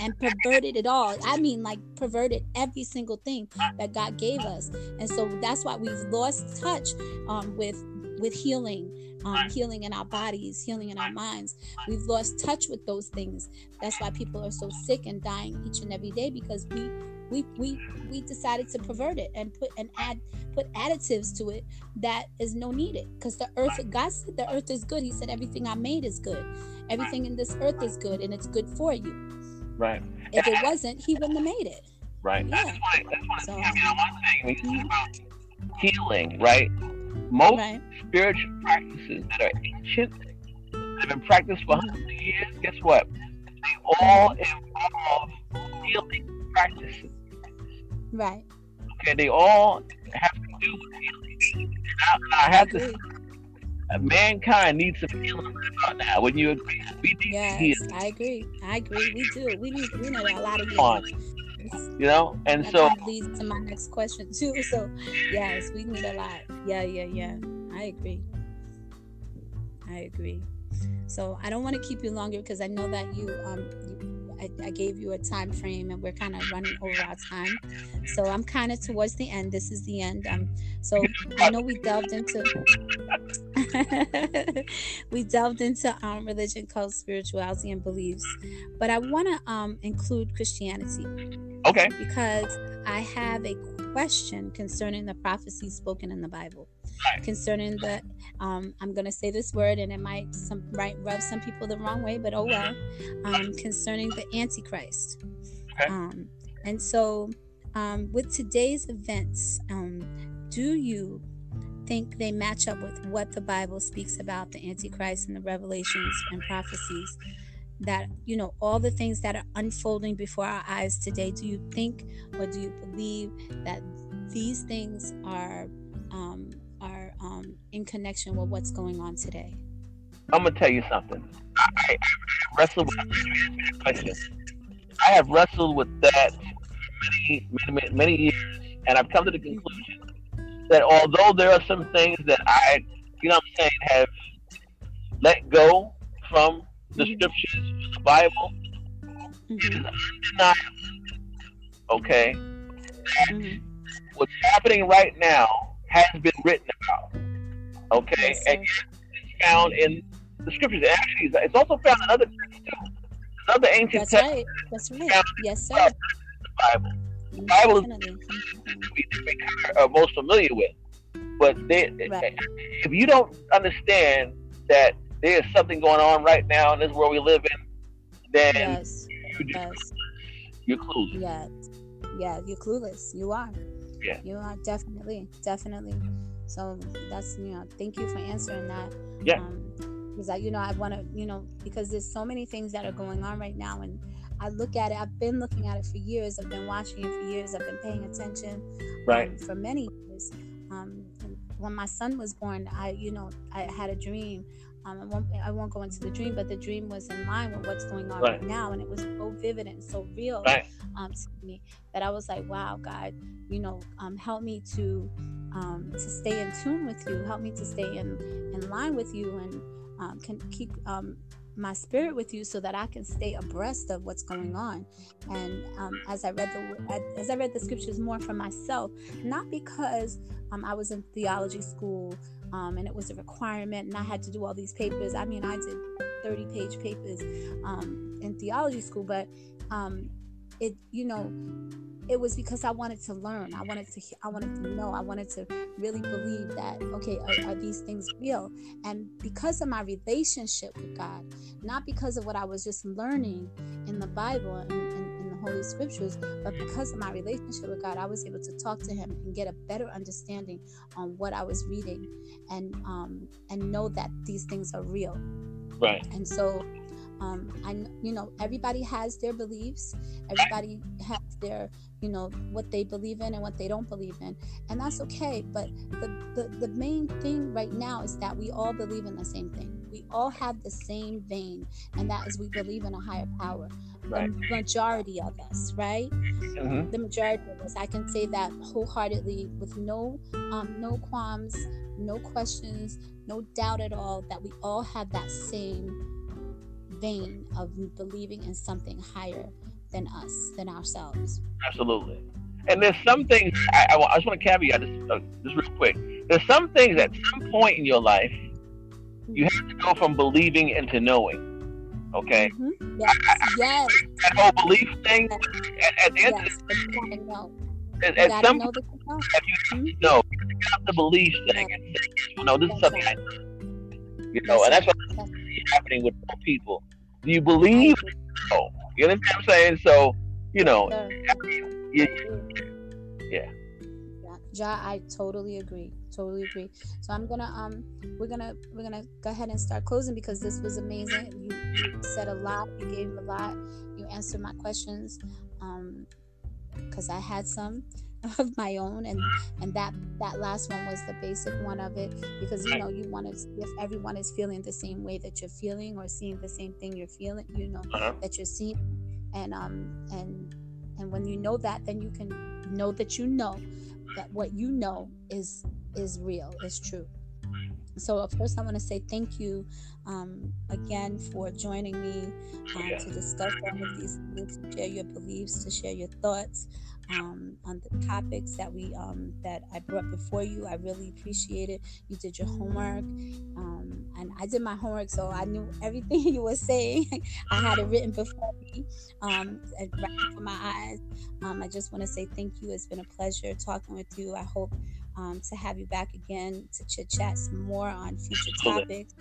and perverted it all. I mean, like perverted every single thing that God gave us, and so that's why we've lost touch um, with with healing, um, healing in our bodies, healing in our minds. We've lost touch with those things. That's why people are so sick and dying each and every day because we we we we decided to pervert it and put and add put additives to it that is no needed because the earth god said the earth is good he said everything i made is good everything in this earth is good and it's good for you Right. if it wasn't he wouldn't have made it Right. Yeah. That's why. That's why. So- I mean, one thing when you Mhm. talk about healing, right? Most Right. spiritual practices that are ancient, that have been practiced for hundreds of years. Guess what? They all involve healing practices. Right. Okay, they all have to do with healing. Now, I have to. Mankind needs some healing right about that. Wouldn't you agree? We need Yes, healing. I agree. I agree. We do. We need we need a lot of healing. You know, and That so kind of leads to my next question too. So, yes, we need a lot. Yeah, yeah, yeah. I agree. I agree. So I don't want to keep you longer because I know that you um you, I, I gave you a time frame and we're kind of running over our time. So I'm kind of towards the end. This is the end. Um. So I know we delved into we delved into um religion, cult, spirituality, and beliefs, but I want to um include Christianity okay, because I have a question concerning the prophecies spoken in the Bible. Concerning the, um, I'm going to say this word and it might some might rub some people the wrong way, but oh well. Um, concerning the Antichrist. Okay. Um, and so, um, with today's events, um, do you think they match up with what the Bible speaks about the Antichrist and the revelations and prophecies? that you know all the things that are unfolding before our eyes today do you think or do you believe that these things are are um, in connection with what's going on today I'm gonna tell you something. I, wrestled with question. I have wrestled with that many, many, many, many years, and I've come to the conclusion that although there are some things that I, you know, what I'm saying, have let go from the Mhm. scriptures, the Bible, it is undeniable. Okay, mhm. what's happening right now has been written about. Okay, and it's found in the scriptures. Actually, it's- also found in other texts too. Other ancient that's texts right that's right yes sir the Bible The Bible is- Definitely. we, that we kind of are uh, most familiar with. But they, Right. if you don't understand that there is something going on right now in this world we live in, then yes you yes you're clueless. yeah yeah you're clueless you are Yeah. you are definitely definitely so that's you know thank you for answering that Yeah. um because i you know i want to you know because there's so many things that are going on right now and i look at it i've been looking at it for years i've been watching it for years i've been paying attention Right. um, for many years um when my son was born i you know i had a dream um, I won't, I won't go into the dream, but the dream was in line with what's going on right, Right. now, and it was so vivid and so real Right. um, to me that I was like, wow, God, you know, um, help me to um, to stay in tune with you, help me to stay in in line with you, and um, can keep um, my spirit with you so that I can stay abreast of what's going on. And um, as I read the as I read the scriptures more for myself, not because um, I was in theology school um, and it was a requirement and I had to do all these papers. I mean, I did 30 page papers um, in theology school, but um, it, you know, it was because I wanted to learn. I wanted to, I wanted to know. I wanted to really believe that, okay, are, are these things real? And because of my relationship with God, not because of what I was just learning in the Bible and, and Holy Scriptures, but because of my relationship with God, I was able to talk to Him and get a better understanding on what I was reading, and um, and know that these things are real. Right. And so, um, I you know everybody has their beliefs. Everybody has their you know what they believe in and what they don't believe in, and that's okay. But the the, the main thing right now is that we all believe in the same thing. We all have the same vein, and that is we believe in a higher power. Right. The majority of us, right? hmm the majority of us i can say that wholeheartedly with no um no qualms no questions no doubt at all that we all have that same vein of believing in something higher than us than ourselves Absolutely. And there's some things I, I, I just want to caveat this uh, just real quick. There's some things at some point in your life you have to go from believing into knowing. Okay, Mhm. yes yes that whole belief thing. At, at the end yes you know of you at, at gotta some know that you know you know, you got the belief thing. And say, you know, this is something I right. know. You know, and that's what That's- I happening with people. Do you believe? No. You understand what I'm saying? So, you know, yeah. Ja, I totally agree. Totally agree. So I'm gonna um we're gonna we're gonna go ahead and start closing because this was amazing. You, you said a lot, you gave a lot, you answered my questions. Um because I had some of my own and and that that last one was the basic one of it because you know you want to if everyone is feeling the same way that you're feeling or seeing the same thing you're feeling you know uh-huh. that you're seeing and um and and when you know that then you can know that you know that what you know is is real is true. So of course, i want to say thank you um, again for joining me um, to discuss all of these things to share your beliefs to share your thoughts um, on the topics that we um, that I brought before you. I really appreciate it. You did your homework, um, and I did my homework, so I knew everything you were saying. I had it written before me, um, right before my eyes. Um, I just want to say thank you. It's been a pleasure talking with you. I hope um, to have you back again to chit chat some more on future topics.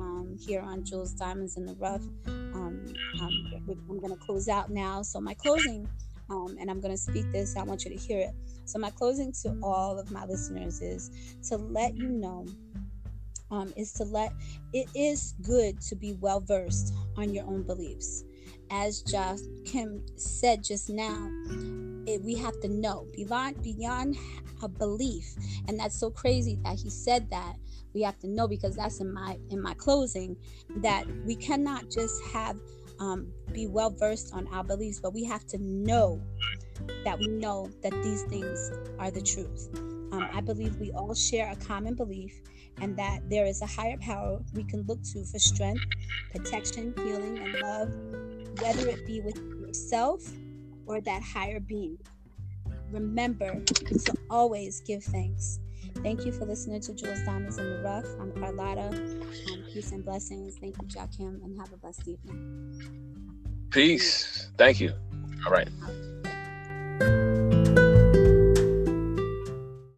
Um, here on Jules Diamonds in the Rough. Um, um, I'm going to close out now. So, my closing um, and I'm going to speak this. I want you to hear it. So, my closing to all of my listeners is to let you know um, is to let it is good to be well versed on your own beliefs. As Josh Kim said just now, it, we have to know beyond beyond a belief, and that's so crazy that he said that. We have to know because that's in my in my closing that we cannot just have um, be well versed on our beliefs, but we have to know that we know that these things are the truth. Um, I believe we all share a common belief and that there is a higher power we can look to for strength, protection, healing, and love, whether it be with yourself or that higher being. Remember to always give thanks. Thank you for listening to Jules Diamonds in the Rough. I'm Carlotta. Um, peace and blessings. Thank you, Jack Kim, and have a blessed evening. Peace. Thank you. All right.